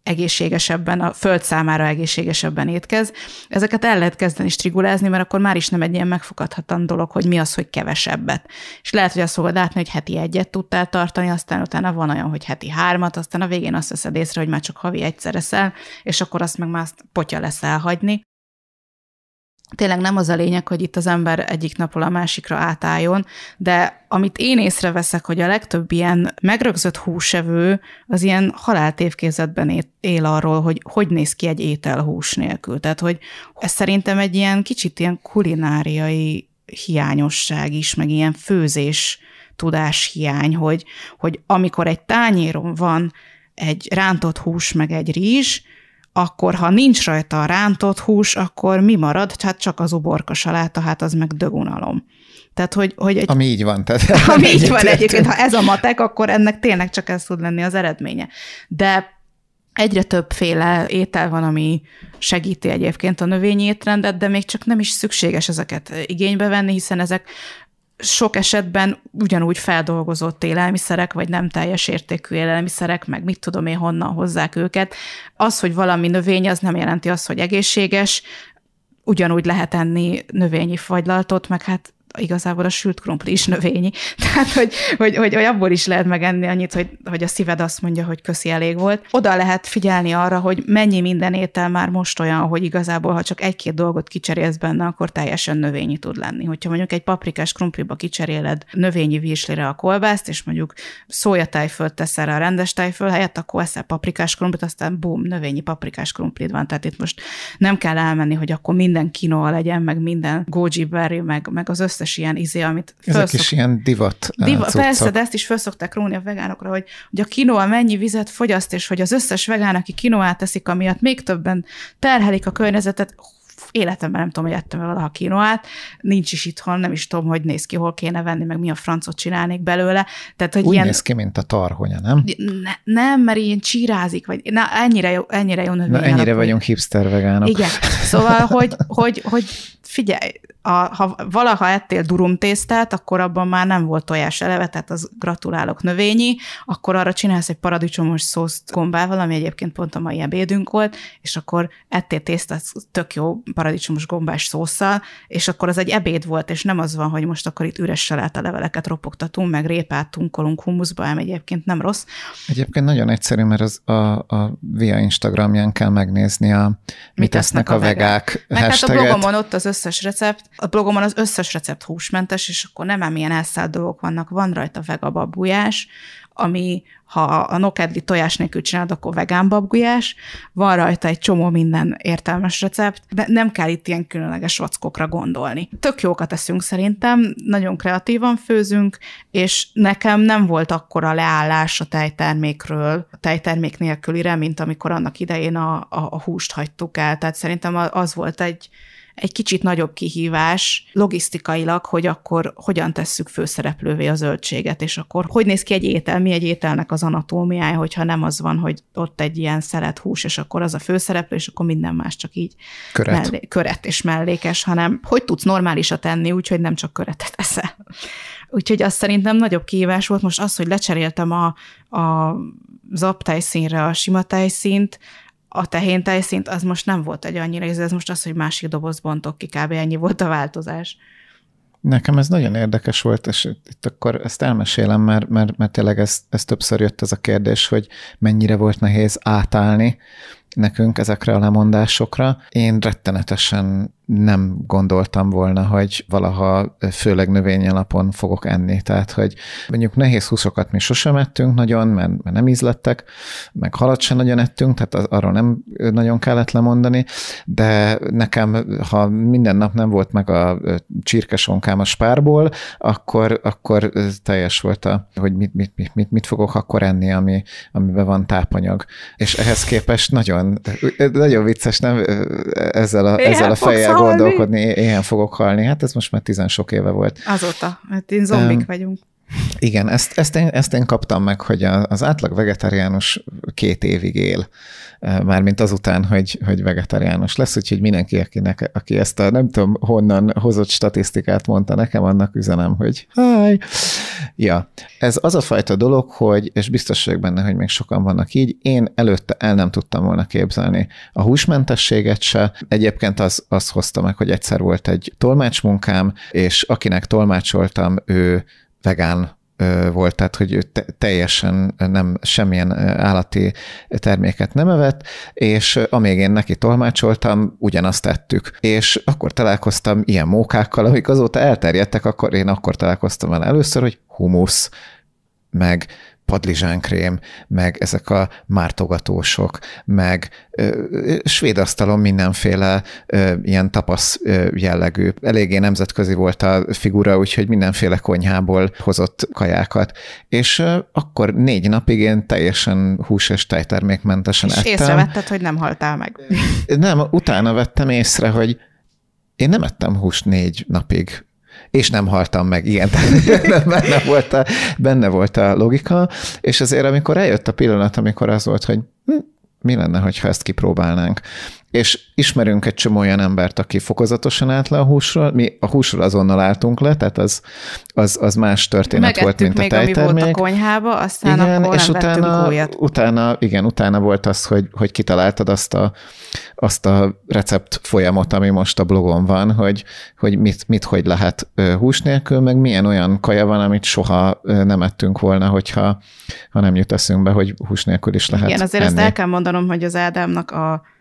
egészségesebben, a föld számára egészségesebben étkez. Ezeket el lehet kezdeni strigulázni, mert akkor már is nem egy ilyen megfogadhatlan dolog, hogy mi az, hogy kevesebbet. És lehet, hogy azt fogod látni, hogy heti egyet tudtál tartani, aztán utána van olyan, hogy heti hármat, aztán a végén azt veszed észre, hogy már csak havi egyszer eszel, és akkor azt meg már azt potya lesz elhagyni tényleg nem az a lényeg, hogy itt az ember egyik napról a másikra átálljon, de amit én észreveszek, hogy a legtöbb ilyen megrögzött húsevő az ilyen haláltévkézetben él arról, hogy hogy néz ki egy étel hús nélkül. Tehát, hogy ez szerintem egy ilyen kicsit ilyen kulináriai hiányosság is, meg ilyen főzés tudás hiány, hogy, hogy amikor egy tányéron van egy rántott hús, meg egy rizs, akkor ha nincs rajta a rántott hús, akkor mi marad? Hát csak az uborka saláta, hát az meg dögunalom. Tehát, hogy, hogy egy, ami így van. Tehát, ami így van egyébként, ha ez a matek, akkor ennek tényleg csak ez tud lenni az eredménye. De egyre többféle étel van, ami segíti egyébként a növényi étrendet, de még csak nem is szükséges ezeket igénybe venni, hiszen ezek sok esetben ugyanúgy feldolgozott élelmiszerek, vagy nem teljes értékű élelmiszerek, meg mit tudom én honnan hozzák őket. Az, hogy valami növény, az nem jelenti azt, hogy egészséges, ugyanúgy lehet enni növényi fagylaltot, meg hát igazából a sült krumpli is növényi. Tehát, hogy, hogy, hogy, hogy abból is lehet megenni annyit, hogy, hogy a szíved azt mondja, hogy köszi, elég volt. Oda lehet figyelni arra, hogy mennyi minden étel már most olyan, hogy igazából, ha csak egy-két dolgot kicserélsz benne, akkor teljesen növényi tud lenni. Hogyha mondjuk egy paprikás krumpliba kicseréled növényi virslire a kolbászt, és mondjuk szójatájfölt tesz erre a rendes tájföl helyett, akkor eszel paprikás krumplit, aztán bum, növényi paprikás krumplid van. Tehát itt most nem kell elmenni, hogy akkor minden kinoa legyen, meg minden goji berry, meg, meg az összes összes ilyen izé, amit Ezek is ilyen divat. Eh, Diva, persze, de ezt is felszokták róni a vegánokra, hogy, hogy a kinoa mennyi vizet fogyaszt, és hogy az összes vegán, aki kinoát teszik, amiatt még többen terhelik a környezetet, életemben nem tudom, hogy ettem valaha kinoát, nincs is itthon, nem is tudom, hogy néz ki, hol kéne venni, meg mi a francot csinálnék belőle. Tehát, hogy Úgy ilyen... néz ki, mint a tarhonya, nem? Ne, nem, mert ilyen csírázik, vagy na, ennyire jó, ennyire jó növény. Na, ennyire vagyunk hipster vegánok. Igen, szóval, hogy, hogy, hogy figyelj, a, ha valaha ettél durumtésztát, akkor abban már nem volt tojás eleve, tehát az gratulálok növényi, akkor arra csinálsz egy paradicsomos szószt gombával, ami egyébként pont a mai ebédünk volt, és akkor ettél tésztát tök jó paradicsomos gombás szószal, és akkor az egy ebéd volt, és nem az van, hogy most akkor itt üres a leveleket ropogtatunk, meg répát tunkolunk humuszba, ám egyébként nem rossz. Egyébként nagyon egyszerű, mert az a, a Via Instagramján kell megnézni a mit, mit tesznek a vegák, vegák. Meg hát a blogomon ott az összes recept, a blogomon az összes recept húsmentes, és akkor nem milyen elszállt dolgok vannak, van rajta vega babujás, ami ha a nokedli tojás nélkül csinálod, akkor vegán babgulyás, van rajta egy csomó minden értelmes recept, de nem kell itt ilyen különleges vackokra gondolni. Tök jókat eszünk szerintem, nagyon kreatívan főzünk, és nekem nem volt akkora leállás a tejtermékről, a tejtermék nélkülire, mint amikor annak idején a, a, a húst hagytuk el. Tehát szerintem az volt egy, egy kicsit nagyobb kihívás logisztikailag, hogy akkor hogyan tesszük főszereplővé a zöldséget, és akkor hogy néz ki egy étel, mi egy ételnek az anatómiája, hogyha nem az van, hogy ott egy ilyen szelet hús, és akkor az a főszereplő, és akkor minden más csak így köret, mellé, köret és mellékes, hanem hogy tudsz normálisat tenni, úgyhogy nem csak köretet eszel. Úgyhogy azt szerintem nagyobb kihívás volt. Most az, hogy lecseréltem a, a zaptejszínre a sima tejszínt, a tehén tejszínt, az most nem volt egy annyira, ez most az, hogy másik doboz bontok ki, kb. ennyi volt a változás. Nekem ez nagyon érdekes volt, és itt akkor ezt elmesélem, mert, mert, mert tényleg ez, ez többször jött ez a kérdés, hogy mennyire volt nehéz átállni nekünk ezekre a lemondásokra. Én rettenetesen nem gondoltam volna, hogy valaha főleg növényalapon fogok enni. Tehát, hogy mondjuk nehéz húsokat mi sosem ettünk nagyon, mert, mert nem ízlettek, meg halat sem nagyon ettünk, tehát arról nem nagyon kellett lemondani, de nekem, ha minden nap nem volt meg a csirkesonkám a spárból, akkor, akkor teljes volt a, hogy mit, mit, mit, mit, mit fogok akkor enni, ami, amiben van tápanyag. És ehhez képest nagyon, nagyon vicces, nem ezzel a, ezzel a fejjel gondolkodni, éhen fogok halni. Hát ez most már tizen sok éve volt. Azóta, hát én zombik um, vagyunk. Igen, ezt, ezt, én, ezt én kaptam meg, hogy az átlag vegetáriánus két évig él, mármint azután, hogy, hogy vegetáriánus lesz, úgyhogy mindenki, akinek, aki ezt a nem tudom honnan hozott statisztikát mondta nekem, annak üzenem, hogy háj. Ja, ez az a fajta dolog, hogy, és biztos vagyok benne, hogy még sokan vannak így, én előtte el nem tudtam volna képzelni a húsmentességet se. Egyébként az, az hozta meg, hogy egyszer volt egy tolmácsmunkám, és akinek tolmácsoltam, ő vegán volt, tehát hogy te, teljesen nem semmilyen állati terméket nem evett, és amíg én neki tolmácsoltam, ugyanazt tettük. És akkor találkoztam ilyen mókákkal, amik azóta elterjedtek, akkor én akkor találkoztam el először, hogy humusz, meg padlizsánkrém, meg ezek a mártogatósok, meg ö, svéd asztalon mindenféle ö, ilyen tapasz ö, jellegű. Eléggé nemzetközi volt a figura, úgyhogy mindenféle konyhából hozott kajákat. És ö, akkor négy napig én teljesen hús és tejtermékmentesen és ettem. És észrevetted, hogy nem haltál meg. Nem, utána vettem észre, hogy én nem ettem húst négy napig és nem haltam meg, igen, benne, volt a, benne volt a logika, és azért amikor eljött a pillanat, amikor az volt, hogy hm, mi lenne, ha ezt kipróbálnánk. És ismerünk egy csomó olyan embert, aki fokozatosan állt le a húsról, mi a húsról azonnal álltunk le, tehát az, az, az más történet Megettük volt, mint még, a tejtermék. ami volt a konyhába, aztán igen, akkor és utána, utána, igen, utána volt az, hogy, hogy kitaláltad azt a, azt a recept folyamot, ami most a blogon van, hogy, hogy mit, mit hogy lehet hús nélkül, meg milyen olyan kaja van, amit soha nem ettünk volna, hogyha ha nem jut eszünkbe, hogy hús nélkül is lehet Igen, azért enni. ezt el kell mondanom, hogy az Ádámnak a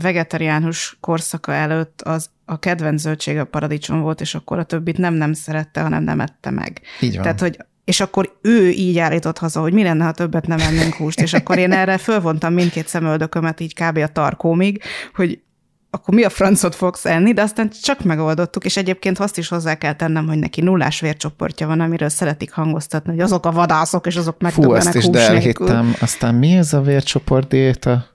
vegetariánus korszaka előtt az a kedvenc zöldsége a paradicsom volt, és akkor a többit nem nem szerette, hanem nem ette meg. Így van. Tehát, hogy és akkor ő így állított haza, hogy mi lenne, ha többet nem ennénk húst, és akkor én erre fölvontam mindkét szemöldökömet így kb. a tarkómig, hogy akkor mi a francot fogsz enni, de aztán csak megoldottuk, és egyébként azt is hozzá kell tennem, hogy neki nullás vércsoportja van, amiről szeretik hangoztatni, hogy azok a vadászok, és azok megdöbbenek Fú, azt is elhittem. Aztán mi ez a vércsoport diéta?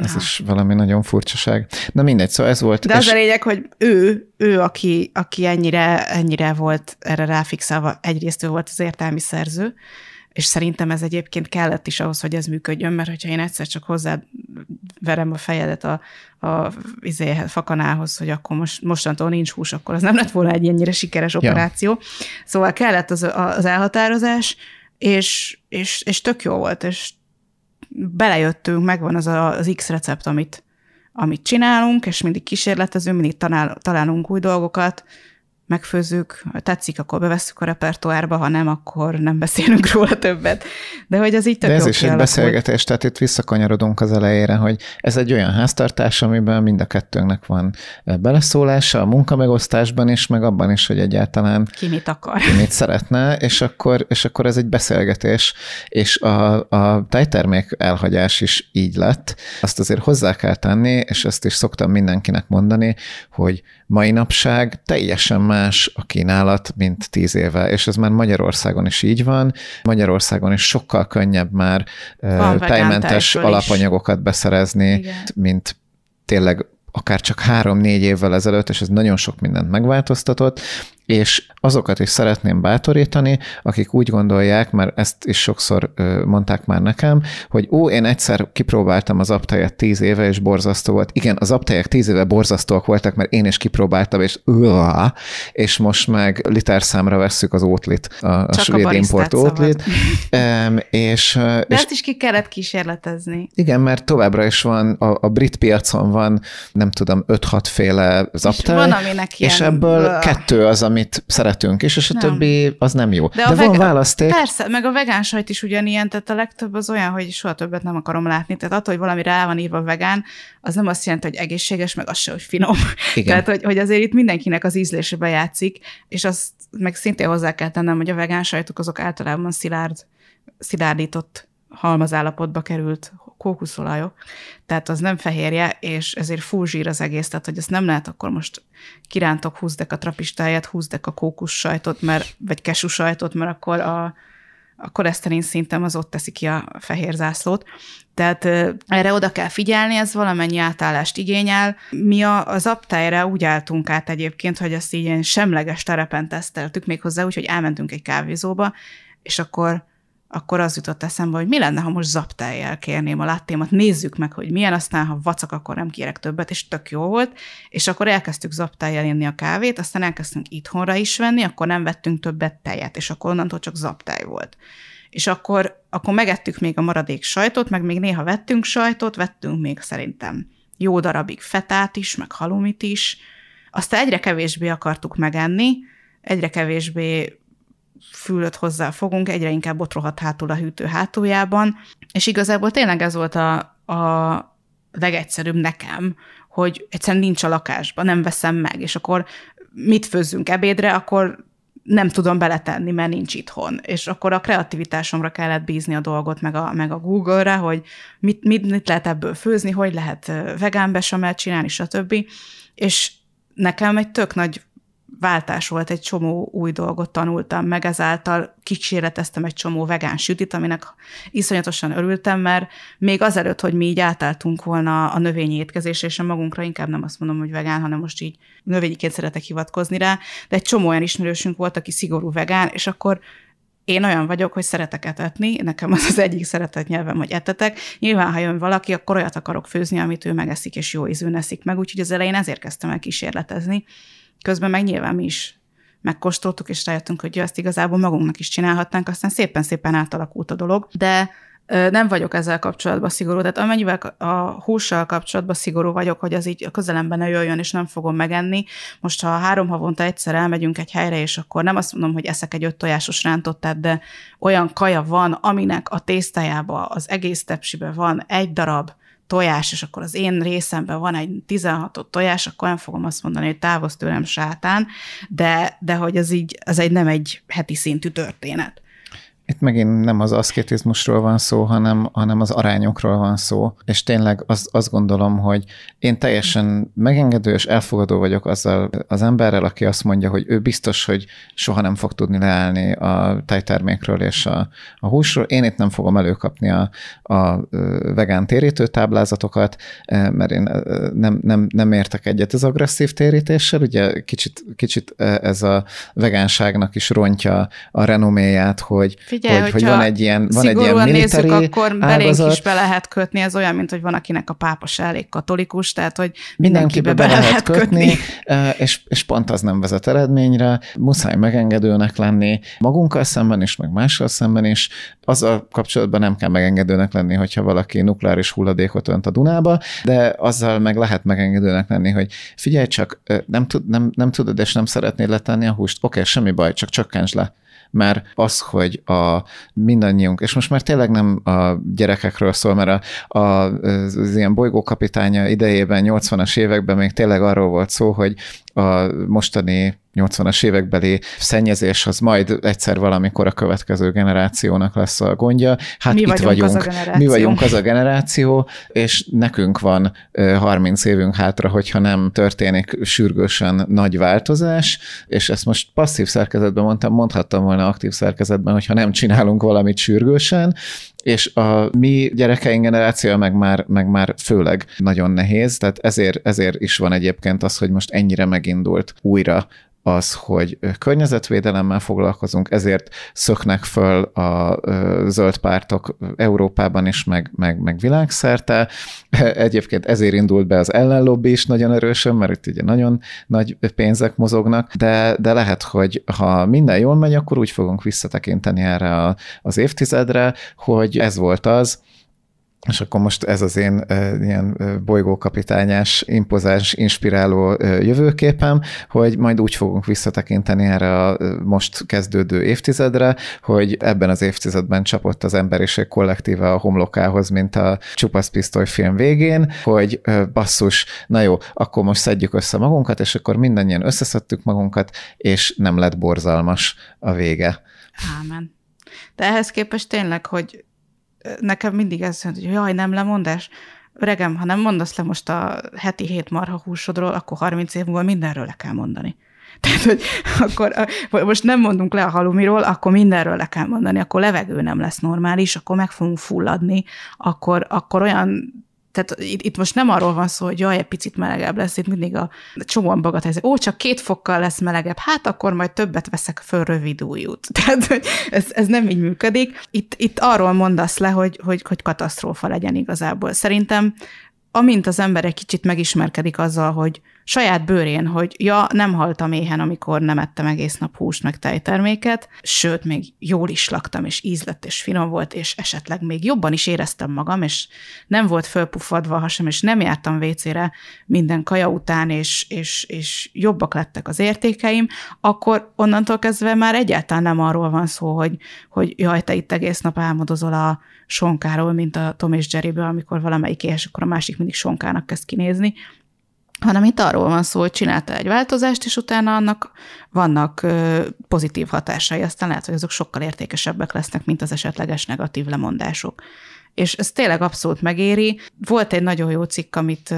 Ez Na. is valami nagyon furcsaság. Na mindegy, szóval ez volt. De az és... a lényeg, hogy ő, ő aki, aki ennyire, ennyire volt erre ráfixálva, egyrészt ő volt az értelmi szerző, és szerintem ez egyébként kellett is ahhoz, hogy ez működjön, mert hogyha én egyszer csak hozzá verem a fejedet a, a izé, fakanához, hogy akkor most, mostantól nincs hús, akkor az nem lett volna egy ennyire sikeres ja. operáció. Szóval kellett az, az elhatározás, és, és, és tök jó volt, és belejöttünk, megvan az a, az X recept, amit, amit csinálunk, és mindig kísérletezünk, mindig talál, találunk új dolgokat, megfőzzük, ha tetszik, akkor bevesszük a repertoárba, ha nem, akkor nem beszélünk róla többet. De hogy az így tök De ez is egy beszélgetés, tehát itt visszakanyarodunk az elejére, hogy ez egy olyan háztartás, amiben mind a kettőnknek van beleszólása a munkamegosztásban is, meg abban is, hogy egyáltalán ki mit akar. Ki mit szeretne, és akkor, és akkor ez egy beszélgetés, és a, a tejtermék elhagyás is így lett. Azt azért hozzá kell tenni, és ezt is szoktam mindenkinek mondani, hogy mai napság teljesen más a kínálat, mint tíz éve, és ez már Magyarországon is így van. Magyarországon is sokkal könnyebb már van tejmentes alapanyagokat is. beszerezni, Igen. mint tényleg akár csak három-négy évvel ezelőtt, és ez nagyon sok mindent megváltoztatott, és azokat is szeretném bátorítani, akik úgy gondolják, mert ezt is sokszor mondták már nekem, hogy ó, én egyszer kipróbáltam az aptejet tíz éve, és borzasztó volt. Igen, az aptejek tíz éve borzasztóak voltak, mert én is kipróbáltam, és uá, és most meg literszámra vesszük az ótlit, a, a svéd import ótlit. És, De és, ezt is ki kellett kísérletezni. Igen, mert továbbra is van, a, a brit piacon van, nem tudom, 5-6 féle zaptej, és, van, és ebből Blah. kettő az, amit szeretünk is, és a nem. többi az nem jó. De, De van vegán, választék. Persze, meg a vegán sajt is ugyanilyen, tehát a legtöbb az olyan, hogy soha többet nem akarom látni. Tehát attól, hogy valami rá van írva vegán, az nem azt jelenti, hogy egészséges, meg az se, hogy finom. Igen. Tehát, hogy, hogy azért itt mindenkinek az ízlése bejátszik, és azt meg szintén hozzá kell tennem, hogy a vegán sajtok azok általában szilárd, szilárdított halmazállapotba került kókuszolajok, tehát az nem fehérje, és ezért full zsír az egész, tehát hogy ezt nem lehet akkor most kirántok, húzdek a trapistáját, húzdek a kókusz sajtot, mert, vagy kesú sajtot, mert akkor a, a koleszterin szintem az ott teszi ki a fehér zászlót. Tehát erre oda kell figyelni, ez valamennyi átállást igényel. Mi a, az aptájra úgy álltunk át egyébként, hogy ezt így ilyen semleges terepen teszteltük, méghozzá úgy, hogy elmentünk egy kávézóba, és akkor akkor az jutott eszembe, hogy mi lenne, ha most zaptejjel kérném a lattémat, nézzük meg, hogy milyen, aztán ha vacak, akkor nem kérek többet, és tök jó volt, és akkor elkezdtük zaptejjel inni a kávét, aztán elkezdtünk itthonra is venni, akkor nem vettünk többet tejet, és akkor onnantól csak zaptej volt. És akkor, akkor megettük még a maradék sajtot, meg még néha vettünk sajtot, vettünk még szerintem jó darabig fetát is, meg halumit is, aztán egyre kevésbé akartuk megenni, egyre kevésbé fülöt hozzá fogunk, egyre inkább ott rohadt hátul a hűtő hátuljában, és igazából tényleg ez volt a, a legegyszerűbb nekem, hogy egyszerűen nincs a lakásban, nem veszem meg, és akkor mit főzzünk ebédre, akkor nem tudom beletenni, mert nincs itthon. És akkor a kreativitásomra kellett bízni a dolgot, meg a, meg a Google-re, hogy mit, mit, mit lehet ebből főzni, hogy lehet vegán besamelt csinálni, stb. És nekem egy tök nagy váltás volt, egy csomó új dolgot tanultam, meg ezáltal kísérleteztem egy csomó vegán sütit, aminek iszonyatosan örültem, mert még azelőtt, hogy mi így átálltunk volna a növényi étkezésre, és a magunkra inkább nem azt mondom, hogy vegán, hanem most így növényiként szeretek hivatkozni rá, de egy csomó olyan ismerősünk volt, aki szigorú vegán, és akkor én olyan vagyok, hogy szeretek etetni, nekem az az egyik szeretett nyelvem, hogy etetek. Nyilván, ha jön valaki, akkor olyat akarok főzni, amit ő megeszik, és jó ízűn eszik meg, úgyhogy az elején ezért kezdtem el kísérletezni. Közben meg nyilván mi is megkóstoltuk, és rájöttünk, hogy ezt igazából magunknak is csinálhatnánk, aztán szépen-szépen átalakult a dolog. De nem vagyok ezzel kapcsolatban szigorú, tehát amennyivel a hússal kapcsolatban szigorú vagyok, hogy az így a közelemben ne jöjjön, és nem fogom megenni. Most, ha három havonta egyszer elmegyünk egy helyre, és akkor nem azt mondom, hogy eszek egy öt tojásos rántottát, de olyan kaja van, aminek a tésztájába, az egész tepsibe van egy darab tojás, és akkor az én részemben van egy 16 tojás, akkor nem fogom azt mondani, hogy távoz tőlem sátán, de, de hogy ez így, ez egy nem egy heti szintű történet. Itt megint nem az aszkétizmusról van szó, hanem, hanem az arányokról van szó. És tényleg az, azt gondolom, hogy én teljesen megengedő és elfogadó vagyok azzal az emberrel, aki azt mondja, hogy ő biztos, hogy soha nem fog tudni leállni a tejtermékről és a, a húsról. Én itt nem fogom előkapni a, a vegán térítő táblázatokat, mert én nem, nem, nem értek egyet az agresszív térítéssel. Ugye kicsit, kicsit ez a vegánságnak is rontja a renoméját, hogy Figyelj, hogy, hogy van egy ilyen, van egy ilyen nézzük, akkor belénk is be lehet kötni, ez olyan, mint hogy van, akinek a pápa se elég katolikus, tehát hogy mindenkibe, be, be lehet kötni. kötni. És, és pont az nem vezet eredményre, muszáj megengedőnek lenni magunkkal szemben is, meg mással szemben is. Azzal kapcsolatban nem kell megengedőnek lenni, hogyha valaki nukleáris hulladékot önt a Dunába, de azzal meg lehet megengedőnek lenni, hogy figyelj csak, nem, tud, nem, nem tudod és nem szeretnéd letenni a húst, oké, okay, semmi baj, csak csökkentsd le mert az, hogy a mindannyiunk, és most már tényleg nem a gyerekekről szól, mert a, a, az, ilyen bolygókapitánya idejében, 80-as években még tényleg arról volt szó, hogy a mostani 80-as évekbeli szennyezés az majd egyszer valamikor a következő generációnak lesz a gondja. Hát mi itt vagyunk, vagyunk, az a mi vagyunk az a generáció, és nekünk van 30 évünk hátra, hogyha nem történik sürgősen nagy változás, és ezt most passzív szerkezetben mondtam, mondhattam volna aktív szerkezetben, hogyha nem csinálunk valamit sürgősen, és a mi gyerekeink generáció meg már, meg már főleg nagyon nehéz, tehát ezért, ezért is van egyébként az, hogy most ennyire megindult újra az, hogy környezetvédelemmel foglalkozunk, ezért szöknek föl a zöld pártok Európában is, meg, meg, meg világszerte. Egyébként ezért indult be az ellenlobbi is nagyon erősen, mert itt ugye nagyon nagy pénzek mozognak, de, de lehet, hogy ha minden jól megy, akkor úgy fogunk visszatekinteni erre az évtizedre, hogy ez volt az, és akkor most ez az én ilyen bolygókapitányás, impozáns, inspiráló jövőképem, hogy majd úgy fogunk visszatekinteni erre a most kezdődő évtizedre, hogy ebben az évtizedben csapott az emberiség kollektíve a homlokához, mint a csupasz pisztoly film végén, hogy basszus, na jó, akkor most szedjük össze magunkat, és akkor mindannyian összeszedtük magunkat, és nem lett borzalmas a vége. Ámen. De ehhez képest tényleg, hogy nekem mindig ez hogy jaj, nem lemondás. Öregem, ha nem mondasz le most a heti hét marha húsodról, akkor 30 év múlva mindenről le kell mondani. Tehát, hogy akkor most nem mondunk le a halumiról, akkor mindenről le kell mondani, akkor levegő nem lesz normális, akkor meg fogunk fulladni, akkor, akkor olyan tehát itt, itt most nem arról van szó, hogy jaj, egy picit melegebb lesz, itt mindig a csomóan bagatelyzik. Ó, csak két fokkal lesz melegebb, hát akkor majd többet veszek föl rövid újút. Tehát ez, ez nem így működik. Itt, itt arról mondasz le, hogy, hogy, hogy katasztrófa legyen igazából. Szerintem amint az ember egy kicsit megismerkedik azzal, hogy saját bőrén, hogy ja, nem haltam éhen, amikor nem ettem egész nap húst meg tejterméket, sőt, még jól is laktam, és ízlett, és finom volt, és esetleg még jobban is éreztem magam, és nem volt fölpufadva a hasam, és nem jártam vécére minden kaja után, és, és, és jobbak lettek az értékeim, akkor onnantól kezdve már egyáltalán nem arról van szó, hogy, hogy jaj, te itt egész nap álmodozol a sonkáról, mint a Tom és Jerryből, amikor valamelyik éhes, akkor a másik mindig sonkának kezd kinézni, hanem itt arról van szó, hogy csinálta egy változást, és utána annak vannak pozitív hatásai, aztán lehet, hogy azok sokkal értékesebbek lesznek, mint az esetleges negatív lemondások. És ez tényleg abszolút megéri. Volt egy nagyon jó cikk, amit,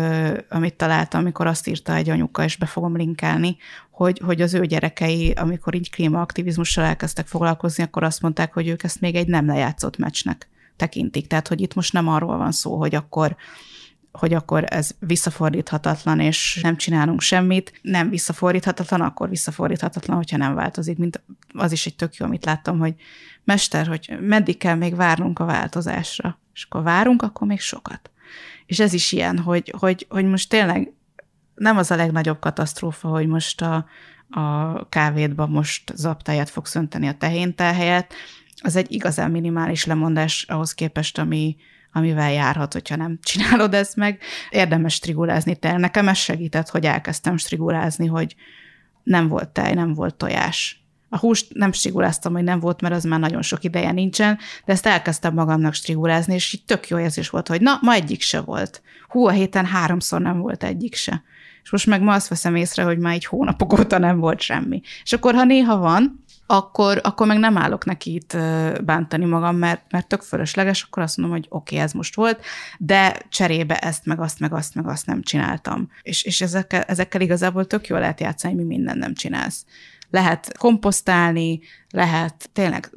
amit találtam, amikor azt írta egy anyuka, és be fogom linkelni, hogy, hogy az ő gyerekei, amikor így klímaaktivizmussal elkezdtek foglalkozni, akkor azt mondták, hogy ők ezt még egy nem lejátszott meccsnek tekintik. Tehát, hogy itt most nem arról van szó, hogy akkor hogy akkor ez visszafordíthatatlan, és nem csinálunk semmit. Nem visszafordíthatatlan, akkor visszafordíthatatlan, hogyha nem változik. Mint az is egy tök jó, amit láttam, hogy mester, hogy meddig kell még várnunk a változásra. És akkor várunk, akkor még sokat. És ez is ilyen, hogy, hogy, hogy most tényleg nem az a legnagyobb katasztrófa, hogy most a, a kávédba most zaptáját fogsz önteni a tehéntel helyett, az egy igazán minimális lemondás ahhoz képest, ami, amivel járhat, hogyha nem csinálod ezt meg. Érdemes strigulázni. Te nekem ez segített, hogy elkezdtem strigulázni, hogy nem volt tej, nem volt tojás. A húst nem striguláztam, hogy nem volt, mert az már nagyon sok ideje nincsen, de ezt elkezdtem magamnak strigulázni, és így tök jó érzés volt, hogy na, ma egyik se volt. Hú, a héten háromszor nem volt egyik se. És most meg ma azt veszem észre, hogy már egy hónapok óta nem volt semmi. És akkor, ha néha van, akkor, akkor meg nem állok neki itt bántani magam, mert, mert tök fölösleges, akkor azt mondom, hogy oké, okay, ez most volt, de cserébe ezt, meg azt, meg azt, meg azt nem csináltam. És, és ezekkel, ezekkel igazából tök jól lehet játszani, mi minden nem csinálsz. Lehet komposztálni, lehet tényleg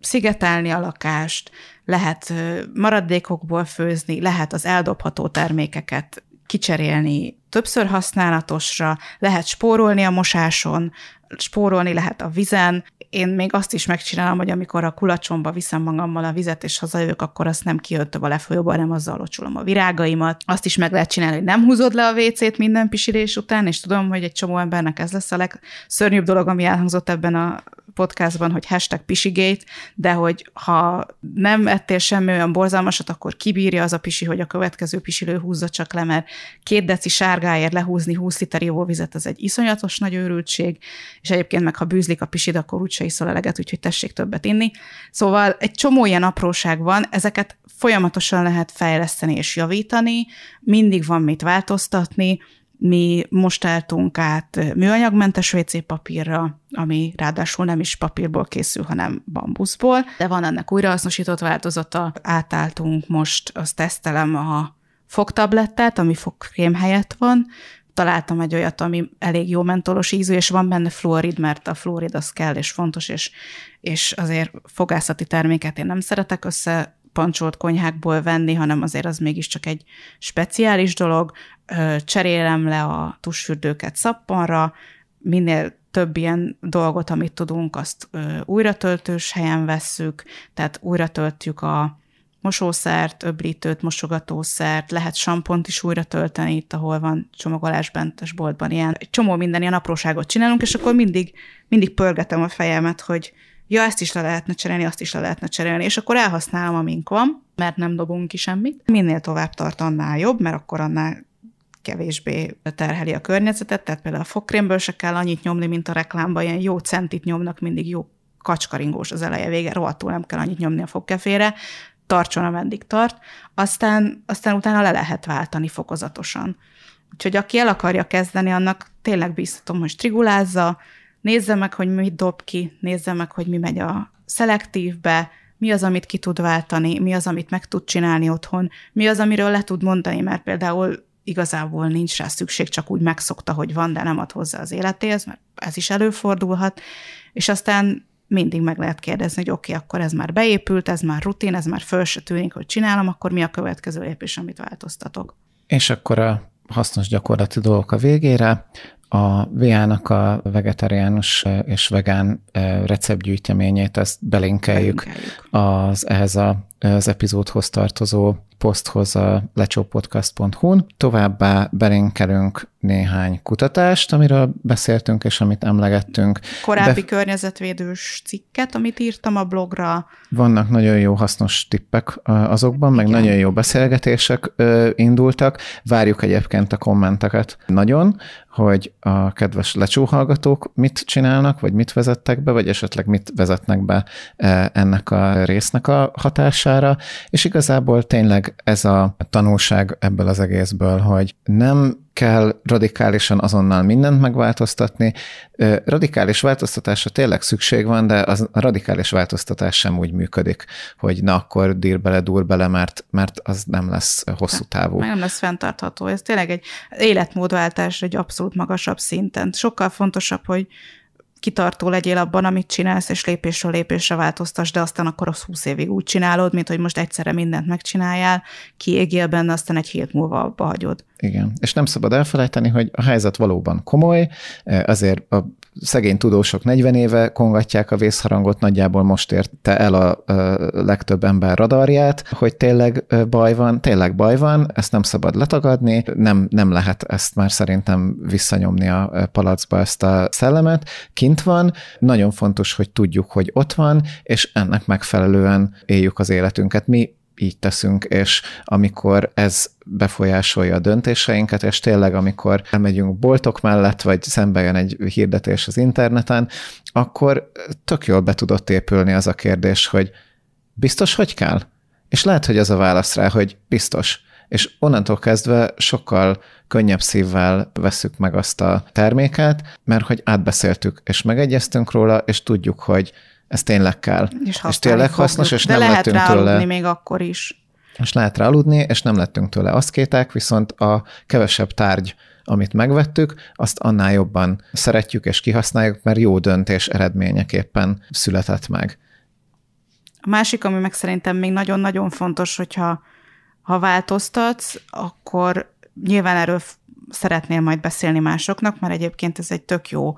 szigetelni a lakást, lehet maradékokból főzni, lehet az eldobható termékeket kicserélni többször használatosra, lehet spórolni a mosáson, spórolni lehet a vizen. Én még azt is megcsinálom, hogy amikor a kulacsomba viszem magammal a vizet, és hazajövök, akkor azt nem kiöntöm a lefolyóba, hanem azzal locsolom a virágaimat. Azt is meg lehet csinálni, hogy nem húzod le a WC-t minden pisilés után, és tudom, hogy egy csomó embernek ez lesz a legszörnyűbb dolog, ami elhangzott ebben a podcastban, hogy hashtag pisigate, de hogy ha nem ettél semmi olyan borzalmasat, akkor kibírja az a pisi, hogy a következő pisilő húzza csak le, mert két deci sárgáért lehúzni 20 liter ivóvizet, az egy iszonyatos nagy őrültség, és egyébként meg ha bűzlik a pisid, akkor úgyse iszol eleget, úgyhogy tessék többet inni. Szóval egy csomó ilyen apróság van, ezeket folyamatosan lehet fejleszteni és javítani, mindig van mit változtatni, Mi most álltunk át műanyagmentes WC papírra, ami ráadásul nem is papírból készül, hanem bambuszból, de van ennek újrahasznosított változata. Átálltunk most, azt tesztelem a fogtablettát, ami fogkrém helyett van, találtam egy olyat, ami elég jó mentolos ízű, és van benne fluorid, mert a fluorid az kell, és fontos, és, és azért fogászati terméket én nem szeretek össze pancsolt konyhákból venni, hanem azért az mégiscsak egy speciális dolog. Cserélem le a tusfürdőket szappanra, minél több ilyen dolgot, amit tudunk, azt újratöltős helyen vesszük, tehát újra töltjük a mosószert, öblítőt, mosogatószert, lehet sampont is újra tölteni itt, ahol van csomagolásbentes boltban ilyen. Egy csomó minden ilyen apróságot csinálunk, és akkor mindig, mindig pörgetem a fejemet, hogy ja, ezt is le lehetne cserélni, azt is le lehetne cserélni, és akkor elhasználom, amink van, mert nem dobunk ki semmit. Minél tovább tart, annál jobb, mert akkor annál kevésbé terheli a környezetet, tehát például a fogkrémből se kell annyit nyomni, mint a reklámban, ilyen jó centit nyomnak, mindig jó kacskaringós az eleje vége, rohadtul nem kell annyit nyomni a fogkefére, tartson, ameddig tart, aztán, aztán utána le lehet váltani fokozatosan. Úgyhogy aki el akarja kezdeni, annak tényleg biztatom, hogy strigulázza, nézze meg, hogy mit dob ki, nézze meg, hogy mi megy a szelektívbe, mi az, amit ki tud váltani, mi az, amit meg tud csinálni otthon, mi az, amiről le tud mondani, mert például igazából nincs rá szükség, csak úgy megszokta, hogy van, de nem ad hozzá az életéhez, mert ez is előfordulhat, és aztán mindig meg lehet kérdezni, hogy oké, okay, akkor ez már beépült, ez már rutin, ez már föl se tűnik, hogy csinálom, akkor mi a következő lépés, amit változtatok. És akkor a hasznos gyakorlati dolgok a végére. A VA-nak a vegetariánus és vegán receptgyűjteményét, ezt belinkeljük, belinkeljük. az ehhez a, az epizódhoz tartozó poszthoz a lecsópodcast.hu-n. Továbbá belinkelünk néhány kutatást, amiről beszéltünk és amit emlegettünk. Korábbi Be... környezetvédős cikket, amit írtam a blogra. Vannak nagyon jó hasznos tippek azokban, meg Igen. nagyon jó beszélgetések indultak. Várjuk egyébként a kommenteket nagyon, hogy a kedves lecsóhallgatók mit csinálnak, vagy mit vezettek be, vagy esetleg mit vezetnek be ennek a résznek a hatására, és igazából tényleg ez a tanulság ebből az egészből, hogy nem kell radikálisan azonnal mindent megváltoztatni. Radikális változtatásra tényleg szükség van, de az, a radikális változtatás sem úgy működik, hogy na akkor dír bele, dur bele, mert, mert az nem lesz hosszú távú. Meg nem lesz fenntartható. Ez tényleg egy életmódváltás egy abszolút magasabb szinten. Sokkal fontosabb, hogy kitartó legyél abban, amit csinálsz, és lépésről lépésre változtass, de aztán akkor az húsz évig úgy csinálod, mint hogy most egyszerre mindent megcsináljál, kiégél benne, aztán egy hét múlva abba hagyod. Igen, és nem szabad elfelejteni, hogy a helyzet valóban komoly, azért a szegény tudósok 40 éve kongatják a vészharangot, nagyjából most érte el a, legtöbb ember radarját, hogy tényleg baj van, tényleg baj van, ezt nem szabad letagadni, nem, nem lehet ezt már szerintem visszanyomni a palacba ezt a szellemet, kint van, nagyon fontos, hogy tudjuk, hogy ott van, és ennek megfelelően éljük az életünket. Mi így teszünk, és amikor ez befolyásolja a döntéseinket, és tényleg amikor elmegyünk boltok mellett, vagy szembe jön egy hirdetés az interneten, akkor tök jól be tudott épülni az a kérdés, hogy biztos, hogy kell? És lehet, hogy az a válasz rá, hogy biztos. És onnantól kezdve sokkal könnyebb szívvel veszük meg azt a terméket, mert hogy átbeszéltük, és megegyeztünk róla, és tudjuk, hogy ez tényleg kell. És, és tényleg hasznos, és De nem lehet lettünk tőle. még akkor is. És lehet rá aludni, és nem lettünk tőle aszkéták, viszont a kevesebb tárgy, amit megvettük, azt annál jobban szeretjük és kihasználjuk, mert jó döntés eredményeképpen született meg. A másik, ami meg szerintem még nagyon-nagyon fontos, hogyha ha változtatsz, akkor nyilván erről szeretnél majd beszélni másoknak, mert egyébként ez egy tök jó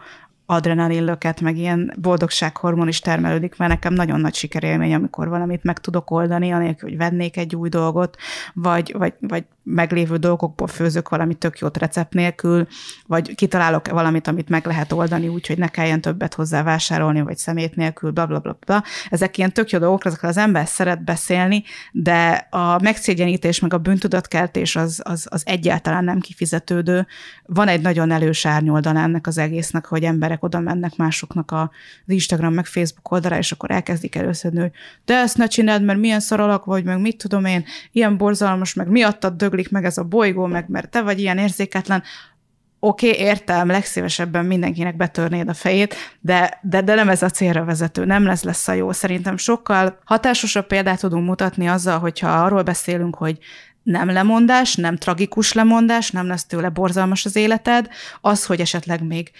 adrenalinlöket, meg ilyen boldogsághormon is termelődik, mert nekem nagyon nagy sikerélmény, amikor valamit meg tudok oldani, anélkül, hogy vennék egy új dolgot, vagy, vagy, vagy meglévő dolgokból főzök valami tök jót recept nélkül, vagy kitalálok valamit, amit meg lehet oldani úgy, hogy ne kelljen többet hozzá vásárolni, vagy szemét nélkül, bla, bla, bla, bla. Ezek ilyen tök jó dolgok, ezekről az ember szeret beszélni, de a megszégyenítés, meg a bűntudatkeltés az, az, az egyáltalán nem kifizetődő. Van egy nagyon elős árnyoldal ennek az egésznek, hogy emberek oda mennek másoknak az Instagram, meg Facebook oldalra, és akkor elkezdik először, hogy de ezt ne csináld, mert milyen szaralak vagy, meg mit tudom én, ilyen borzalmas, meg miattad döglik meg ez a bolygó, meg mert te vagy ilyen érzéketlen, oké, okay, értem, legszívesebben mindenkinek betörnéd a fejét, de, de, de nem ez a célra vezető, nem lesz lesz a jó. Szerintem sokkal hatásosabb példát tudunk mutatni azzal, hogyha arról beszélünk, hogy nem lemondás, nem tragikus lemondás, nem lesz tőle borzalmas az életed, az, hogy esetleg még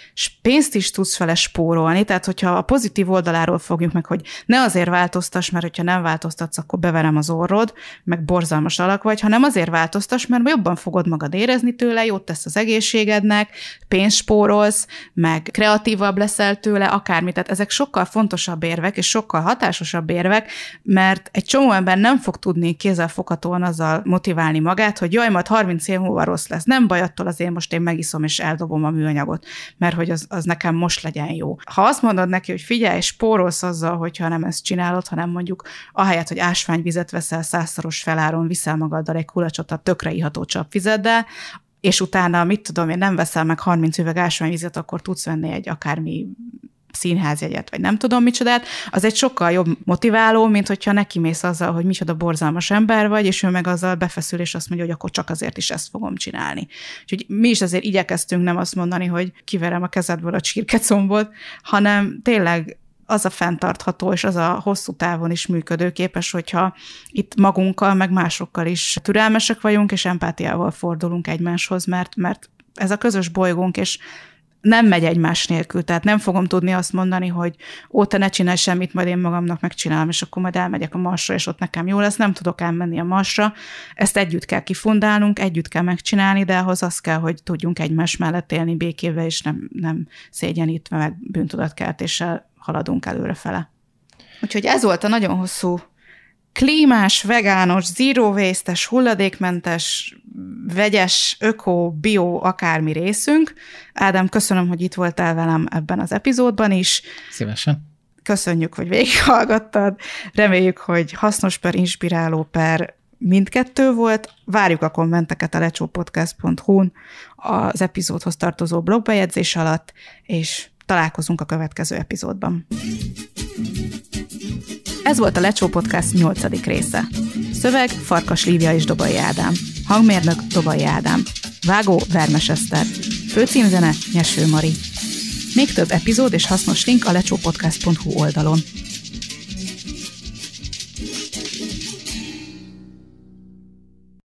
pénzt is tudsz vele spórolni, tehát hogyha a pozitív oldaláról fogjuk meg, hogy ne azért változtass, mert hogyha nem változtatsz, akkor beverem az orrod, meg borzalmas alak vagy, hanem azért változtass, mert jobban fogod magad érezni tőle, jót tesz az egészségednek, pénzt spórolsz, meg kreatívabb leszel tőle, akármi. Tehát ezek sokkal fontosabb érvek, és sokkal hatásosabb érvek, mert egy csomó ember nem fog tudni kézzelfoghatóan azzal motiválni, motiválni magát, hogy jaj, majd 30 év múlva rossz lesz. Nem baj, attól azért most én megiszom és eldobom a műanyagot, mert hogy az, az nekem most legyen jó. Ha azt mondod neki, hogy figyelj, spórolsz azzal, hogyha nem ezt csinálod, hanem mondjuk ahelyett, hogy ásványvizet veszel százszoros feláron, viszel magaddal egy kulacsot a tökre iható csapvizeddel, és utána, mit tudom én, nem veszel meg 30 üveg ásványvizet, akkor tudsz venni egy akármi színházjegyet, vagy nem tudom micsodát, az egy sokkal jobb motiváló, mint hogyha neki mész azzal, hogy micsoda borzalmas ember vagy, és ő meg azzal befeszül, és azt mondja, hogy akkor csak azért is ezt fogom csinálni. Úgyhogy mi is azért igyekeztünk nem azt mondani, hogy kiverem a kezedből a csirkecombot, hanem tényleg az a fenntartható, és az a hosszú távon is működőképes, hogyha itt magunkkal, meg másokkal is türelmesek vagyunk, és empátiával fordulunk egymáshoz, mert, mert ez a közös bolygónk, és nem megy egymás nélkül, tehát nem fogom tudni azt mondani, hogy ó, te ne csinálj semmit, majd én magamnak megcsinálom, és akkor majd elmegyek a marsra, és ott nekem jó lesz, nem tudok elmenni a marsra. Ezt együtt kell kifundálnunk, együtt kell megcsinálni, de ahhoz az kell, hogy tudjunk egymás mellett élni békével, és nem, nem szégyenítve, meg bűntudatkeltéssel haladunk előre fele. Úgyhogy ez volt a nagyon hosszú klímás, vegános, zero waste hulladékmentes, vegyes, öko, bio, akármi részünk. Ádám, köszönöm, hogy itt voltál velem ebben az epizódban is. Szívesen. Köszönjük, hogy végighallgattad. Reméljük, hogy hasznos per, inspiráló per mindkettő volt. Várjuk a kommenteket a lecsópodcast.hu-n az epizódhoz tartozó blogbejegyzés alatt, és találkozunk a következő epizódban. Ez volt a Lecsó Podcast 8. része. Szöveg Farkas Lívia és Dobai Ádám. Hangmérnök Dobai Ádám. Vágó Vermes Eszter. Főcímzene Nyeső Mari. Még több epizód és hasznos link a lecsópodcast.hu oldalon.